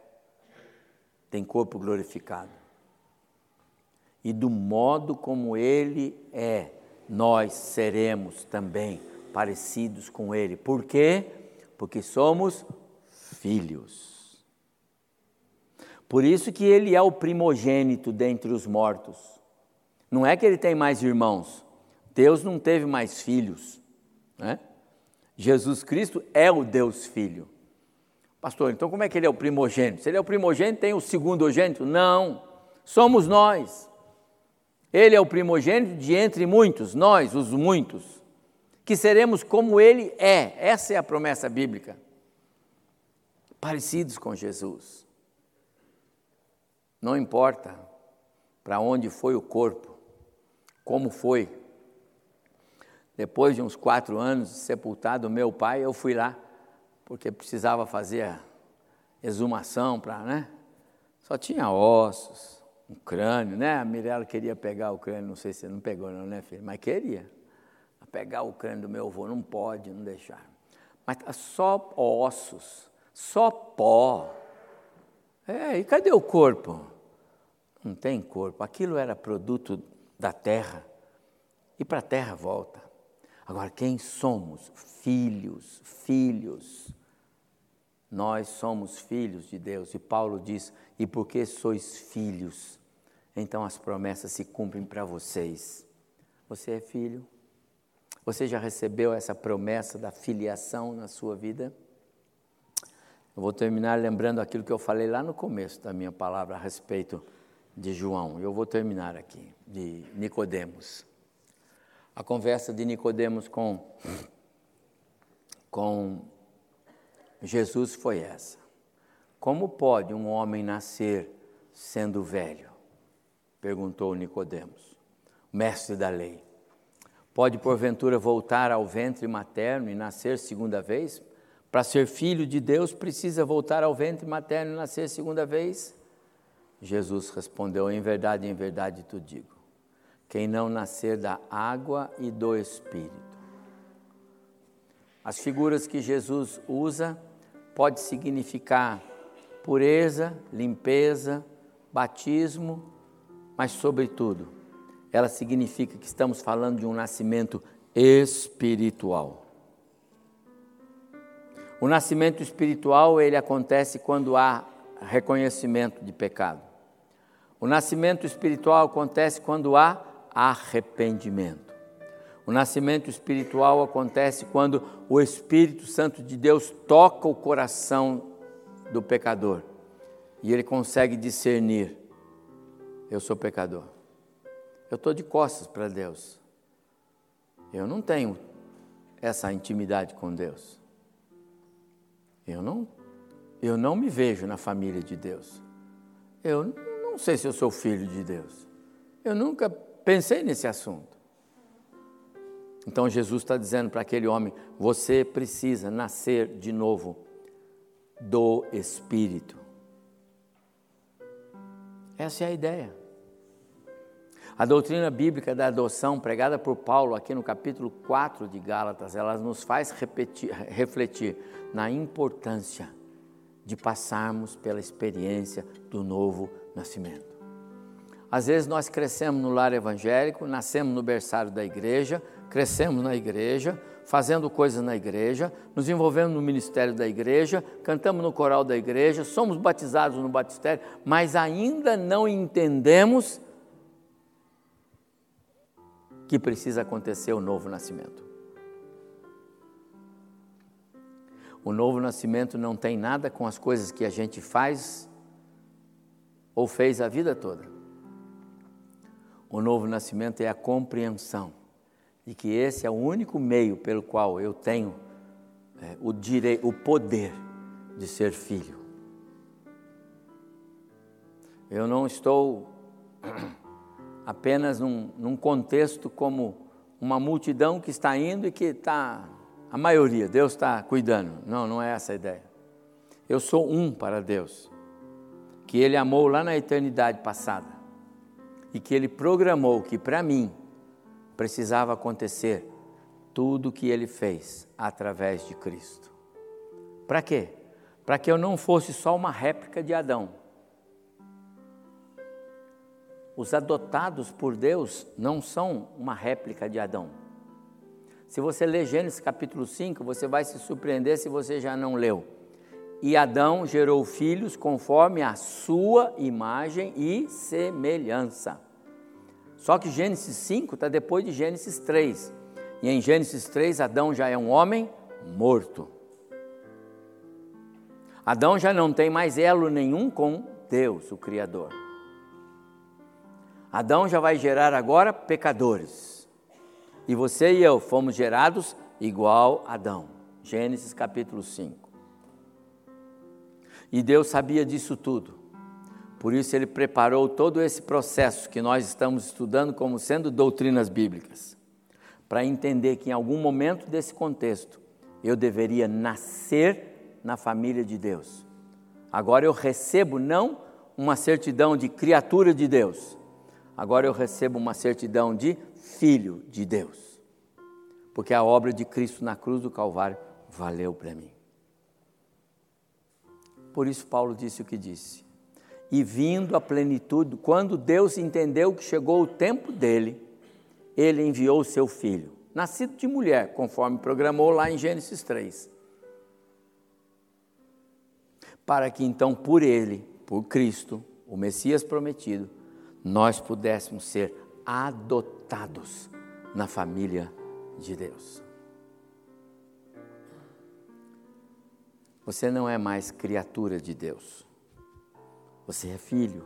Speaker 1: tem corpo glorificado. E do modo como ele é, nós seremos também parecidos com Ele. Por quê? Porque somos filhos. Por isso que Ele é o primogênito dentre os mortos. Não é que Ele tem mais irmãos. Deus não teve mais filhos. Né? Jesus Cristo é o Deus Filho. Pastor, então como é que ele é o primogênito? Se ele é o primogênito, tem o segundogênito? Não, somos nós. Ele é o primogênito de entre muitos, nós, os muitos que seremos como Ele é. Essa é a promessa bíblica. Parecidos com Jesus. Não importa para onde foi o corpo, como foi. Depois de uns quatro anos sepultado meu pai, eu fui lá, porque precisava fazer a exumação para, né? Só tinha ossos, um crânio, né? A Mirella queria pegar o crânio, não sei se não pegou não, né, filho? Mas queria pegar o crânio do meu avô, não pode, não deixar. Mas tá só ossos, só pó. É, e cadê o corpo? Não tem corpo. Aquilo era produto da terra e para a terra volta. Agora, quem somos? Filhos, filhos. Nós somos filhos de Deus. E Paulo diz: e porque sois filhos, então as promessas se cumprem para vocês. Você é filho, você já recebeu essa promessa da filiação na sua vida? Eu vou terminar lembrando aquilo que eu falei lá no começo da minha palavra a respeito de João. Eu vou terminar aqui, de Nicodemos. A conversa de Nicodemos com, com Jesus foi essa. Como pode um homem nascer sendo velho? Perguntou Nicodemos, mestre da lei. Pode, porventura, voltar ao ventre materno e nascer segunda vez? Para ser filho de Deus, precisa voltar ao ventre materno e nascer segunda vez? Jesus respondeu: Em verdade, em verdade te digo: quem não nascer da água e do Espírito. As figuras que Jesus usa pode significar pureza, limpeza, batismo, mas sobretudo ela significa que estamos falando de um nascimento espiritual. O nascimento espiritual, ele acontece quando há reconhecimento de pecado. O nascimento espiritual acontece quando há arrependimento. O nascimento espiritual acontece quando o Espírito Santo de Deus toca o coração do pecador e ele consegue discernir: eu sou pecador. Eu estou de costas para Deus. Eu não tenho essa intimidade com Deus. Eu não, eu não me vejo na família de Deus. Eu não sei se eu sou filho de Deus. Eu nunca pensei nesse assunto. Então Jesus está dizendo para aquele homem: você precisa nascer de novo do Espírito. Essa é a ideia. A doutrina bíblica da adoção, pregada por Paulo aqui no capítulo 4 de Gálatas, ela nos faz repetir, refletir na importância de passarmos pela experiência do novo nascimento. Às vezes nós crescemos no lar evangélico, nascemos no berçário da igreja, crescemos na igreja, fazendo coisas na igreja, nos envolvemos no ministério da igreja, cantamos no coral da igreja, somos batizados no batistério, mas ainda não entendemos que precisa acontecer o novo nascimento. O novo nascimento não tem nada com as coisas que a gente faz ou fez a vida toda. O novo nascimento é a compreensão de que esse é o único meio pelo qual eu tenho é, o, direito, o poder de ser filho. Eu não estou apenas num, num contexto como uma multidão que está indo e que está, a maioria, Deus está cuidando. Não, não é essa a ideia. Eu sou um para Deus, que Ele amou lá na eternidade passada e que Ele programou que para mim precisava acontecer tudo o que ele fez através de Cristo. Para quê? Para que eu não fosse só uma réplica de Adão. Os adotados por Deus não são uma réplica de Adão. Se você ler Gênesis capítulo 5, você vai se surpreender se você já não leu. E Adão gerou filhos conforme a sua imagem e semelhança. Só que Gênesis 5 está depois de Gênesis 3. E em Gênesis 3, Adão já é um homem morto. Adão já não tem mais elo nenhum com Deus, o Criador. Adão já vai gerar agora pecadores. E você e eu fomos gerados igual Adão. Gênesis capítulo 5. E Deus sabia disso tudo. Por isso ele preparou todo esse processo que nós estamos estudando como sendo doutrinas bíblicas, para entender que em algum momento desse contexto eu deveria nascer na família de Deus. Agora eu recebo não uma certidão de criatura de Deus, agora eu recebo uma certidão de filho de Deus, porque a obra de Cristo na cruz do Calvário valeu para mim. Por isso Paulo disse o que disse e vindo à plenitude, quando Deus entendeu que chegou o tempo dele, ele enviou o seu filho, nascido de mulher, conforme programou lá em Gênesis 3. Para que então por ele, por Cristo, o Messias prometido, nós pudéssemos ser adotados na família de Deus. Você não é mais criatura de Deus. Você é filho.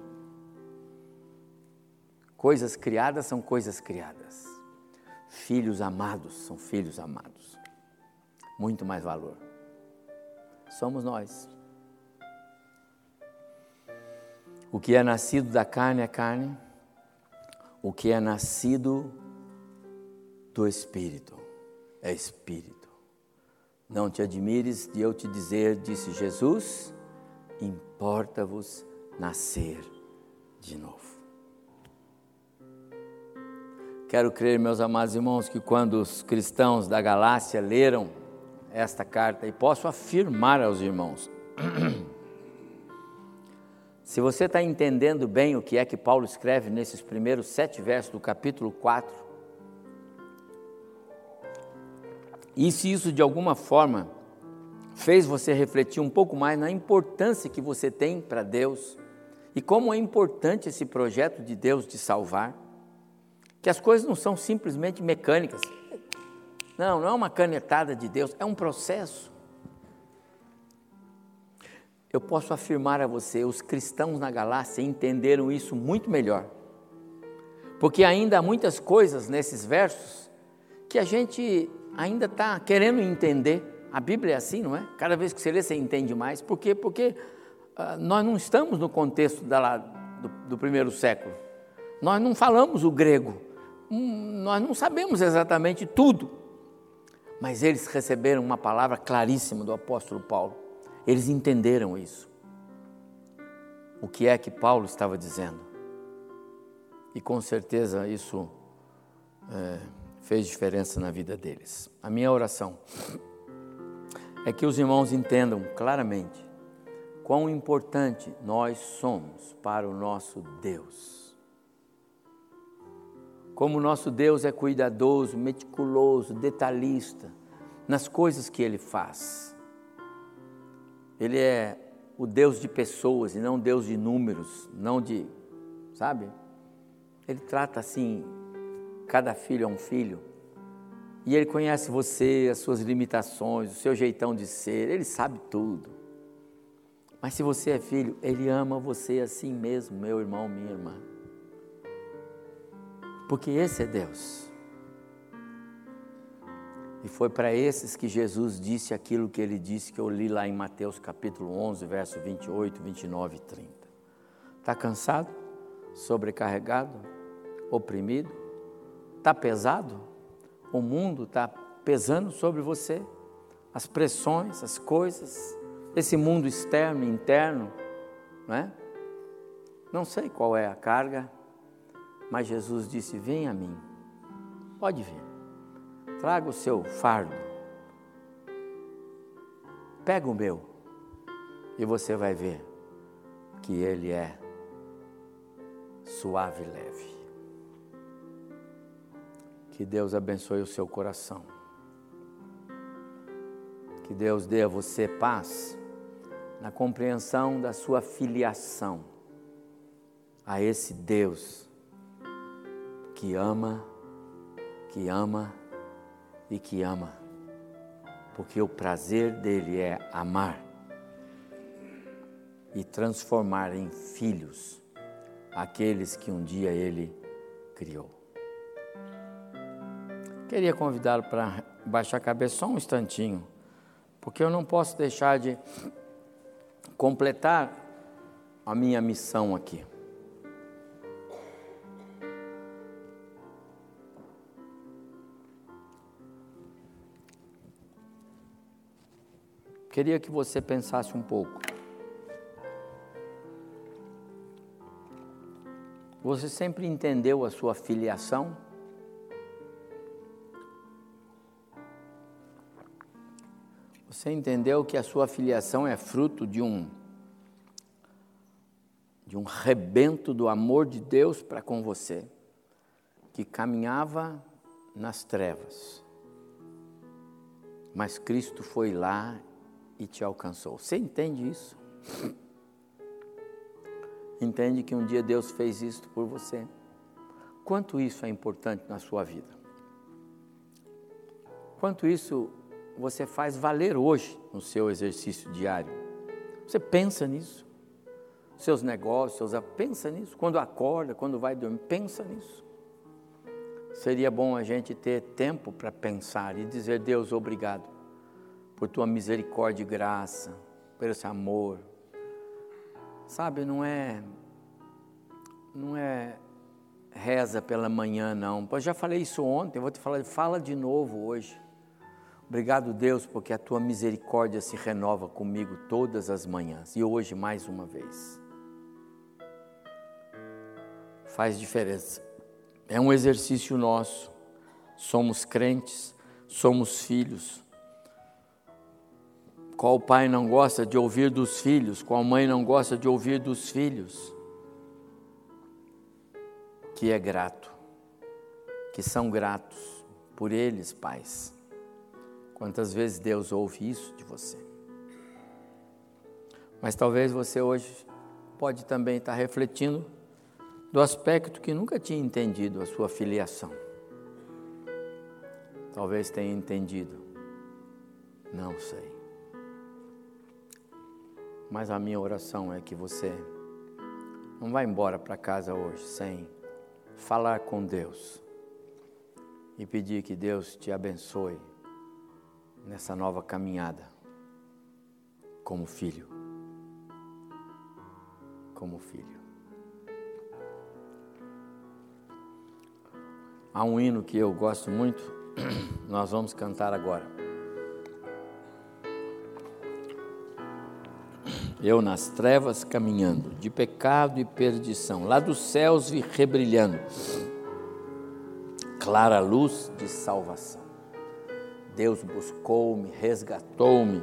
Speaker 1: Coisas criadas são coisas criadas. Filhos amados são filhos amados. Muito mais valor. Somos nós. O que é nascido da carne é carne, o que é nascido do Espírito é Espírito. Não te admires de eu te dizer, disse Jesus, importa-vos nascer de novo. Quero crer, meus amados irmãos, que quando os cristãos da Galácia leram esta carta, e posso afirmar aos irmãos, se você está entendendo bem o que é que Paulo escreve nesses primeiros sete versos do capítulo 4, E se isso de alguma forma fez você refletir um pouco mais na importância que você tem para Deus e como é importante esse projeto de Deus de salvar, que as coisas não são simplesmente mecânicas. Não, não é uma canetada de Deus, é um processo. Eu posso afirmar a você, os cristãos na galáxia entenderam isso muito melhor. Porque ainda há muitas coisas nesses versos que a gente ainda está querendo entender. A Bíblia é assim, não é? Cada vez que você lê, você entende mais. Por quê? Porque uh, nós não estamos no contexto da, do, do, primeiro século. Nós não falamos o grego. Hum, nós não sabemos exatamente tudo. Mas eles receberam uma palavra claríssima do apóstolo Paulo. Eles entenderam isso. O que é que Paulo estava dizendo? E com certeza isso é, fez diferença na vida deles. A minha oração é que os irmãos entendam claramente quão importante nós somos para o nosso Deus. Como o nosso Deus é cuidadoso, meticuloso, detalhista nas coisas que ele faz. Ele é o Deus de pessoas e não Deus de números, não de, sabe? Ele trata assim, cada filho é um filho. E ele conhece você, as suas limitações, o seu jeitão de ser, ele sabe tudo. Mas se você é filho, ele ama você assim mesmo, meu irmão, minha irmã. Porque esse é Deus. E foi para esses que Jesus disse aquilo que ele disse, que eu li lá em Mateus capítulo 11, verso 28, 29 e 30. Está cansado? Sobrecarregado? Oprimido? Está pesado? O mundo está pesando sobre você? As pressões, as coisas, esse mundo externo interno, não é? Não sei qual é a carga, mas Jesus disse: Vem a mim, pode vir. Traga o seu fardo. Pega o meu. E você vai ver que ele é suave e leve. Que Deus abençoe o seu coração. Que Deus dê a você paz na compreensão da sua filiação a esse Deus que ama, que ama e que ama, porque o prazer dele é amar e transformar em filhos aqueles que um dia ele criou. Queria convidá-lo para baixar a cabeça só um instantinho, porque eu não posso deixar de completar a minha missão aqui. Queria que você pensasse um pouco. Você sempre entendeu a sua filiação? Você entendeu que a sua filiação é fruto de um de um rebento do amor de Deus para com você, que caminhava nas trevas. Mas Cristo foi lá e te alcançou. Você entende isso? Entende que um dia Deus fez isso por você? Quanto isso é importante na sua vida? Quanto isso você faz valer hoje no seu exercício diário? Você pensa nisso? Seus negócios, pensa nisso. Quando acorda, quando vai dormir, pensa nisso. Seria bom a gente ter tempo para pensar e dizer: Deus, obrigado por tua misericórdia e graça, por esse amor. Sabe, não é não é reza pela manhã não. Eu já falei isso ontem, eu vou te falar, fala de novo hoje. Obrigado, Deus, porque a tua misericórdia se renova comigo todas as manhãs e hoje mais uma vez. Faz diferença. É um exercício nosso. Somos crentes, somos filhos, qual pai não gosta de ouvir dos filhos? Qual mãe não gosta de ouvir dos filhos? Que é grato, que são gratos por eles, pais. Quantas vezes Deus ouve isso de você? Mas talvez você hoje pode também estar refletindo do aspecto que nunca tinha entendido a sua filiação. Talvez tenha entendido. Não sei. Mas a minha oração é que você não vá embora para casa hoje sem falar com Deus e pedir que Deus te abençoe nessa nova caminhada como filho. Como filho. Há um hino que eu gosto muito, nós vamos cantar agora. Eu nas trevas caminhando, de pecado e perdição, lá dos céus vi rebrilhando, clara luz de salvação. Deus buscou-me, resgatou-me,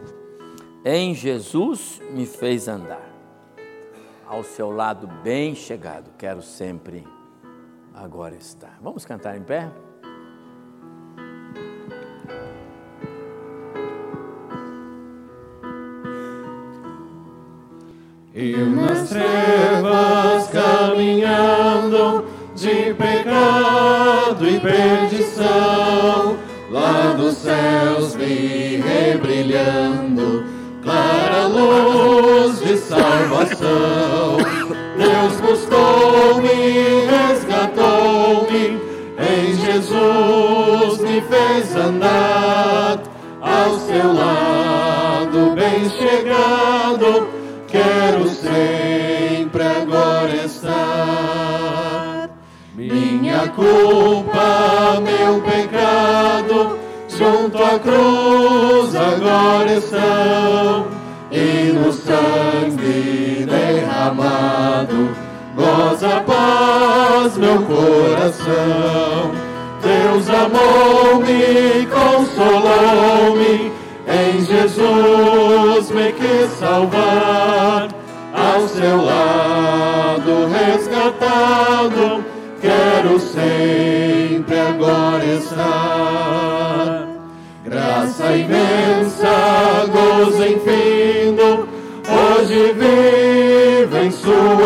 Speaker 1: em Jesus me fez andar. Ao seu lado bem chegado, quero sempre agora está. Vamos cantar em pé?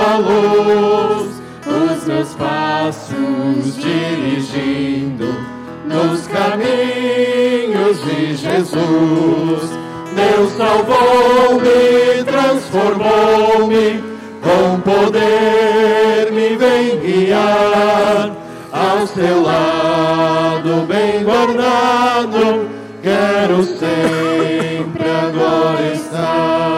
Speaker 2: Sua luz, os meus passos dirigindo nos caminhos de Jesus. Deus salvou-me, transformou-me, com poder me vem guiar ao seu lado bem guardado quero sempre agora estar.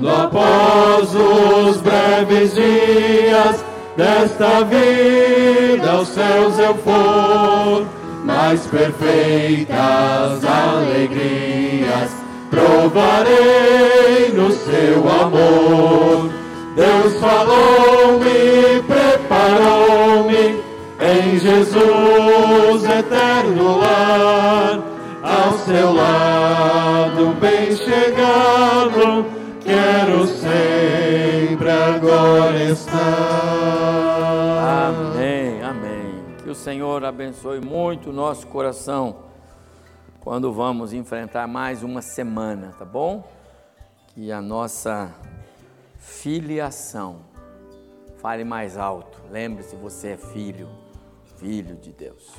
Speaker 2: Quando após os breves dias desta vida aos céus eu for, mais perfeitas alegrias provarei no seu amor. Deus falou-me, preparou-me em Jesus eterno lar, ao seu lado bem chegado, quero sempre agora estar.
Speaker 1: Amém, amém. Que o Senhor abençoe muito o nosso coração quando vamos enfrentar mais uma semana, tá bom? Que a nossa filiação fale mais alto. Lembre-se, você é filho filho de Deus.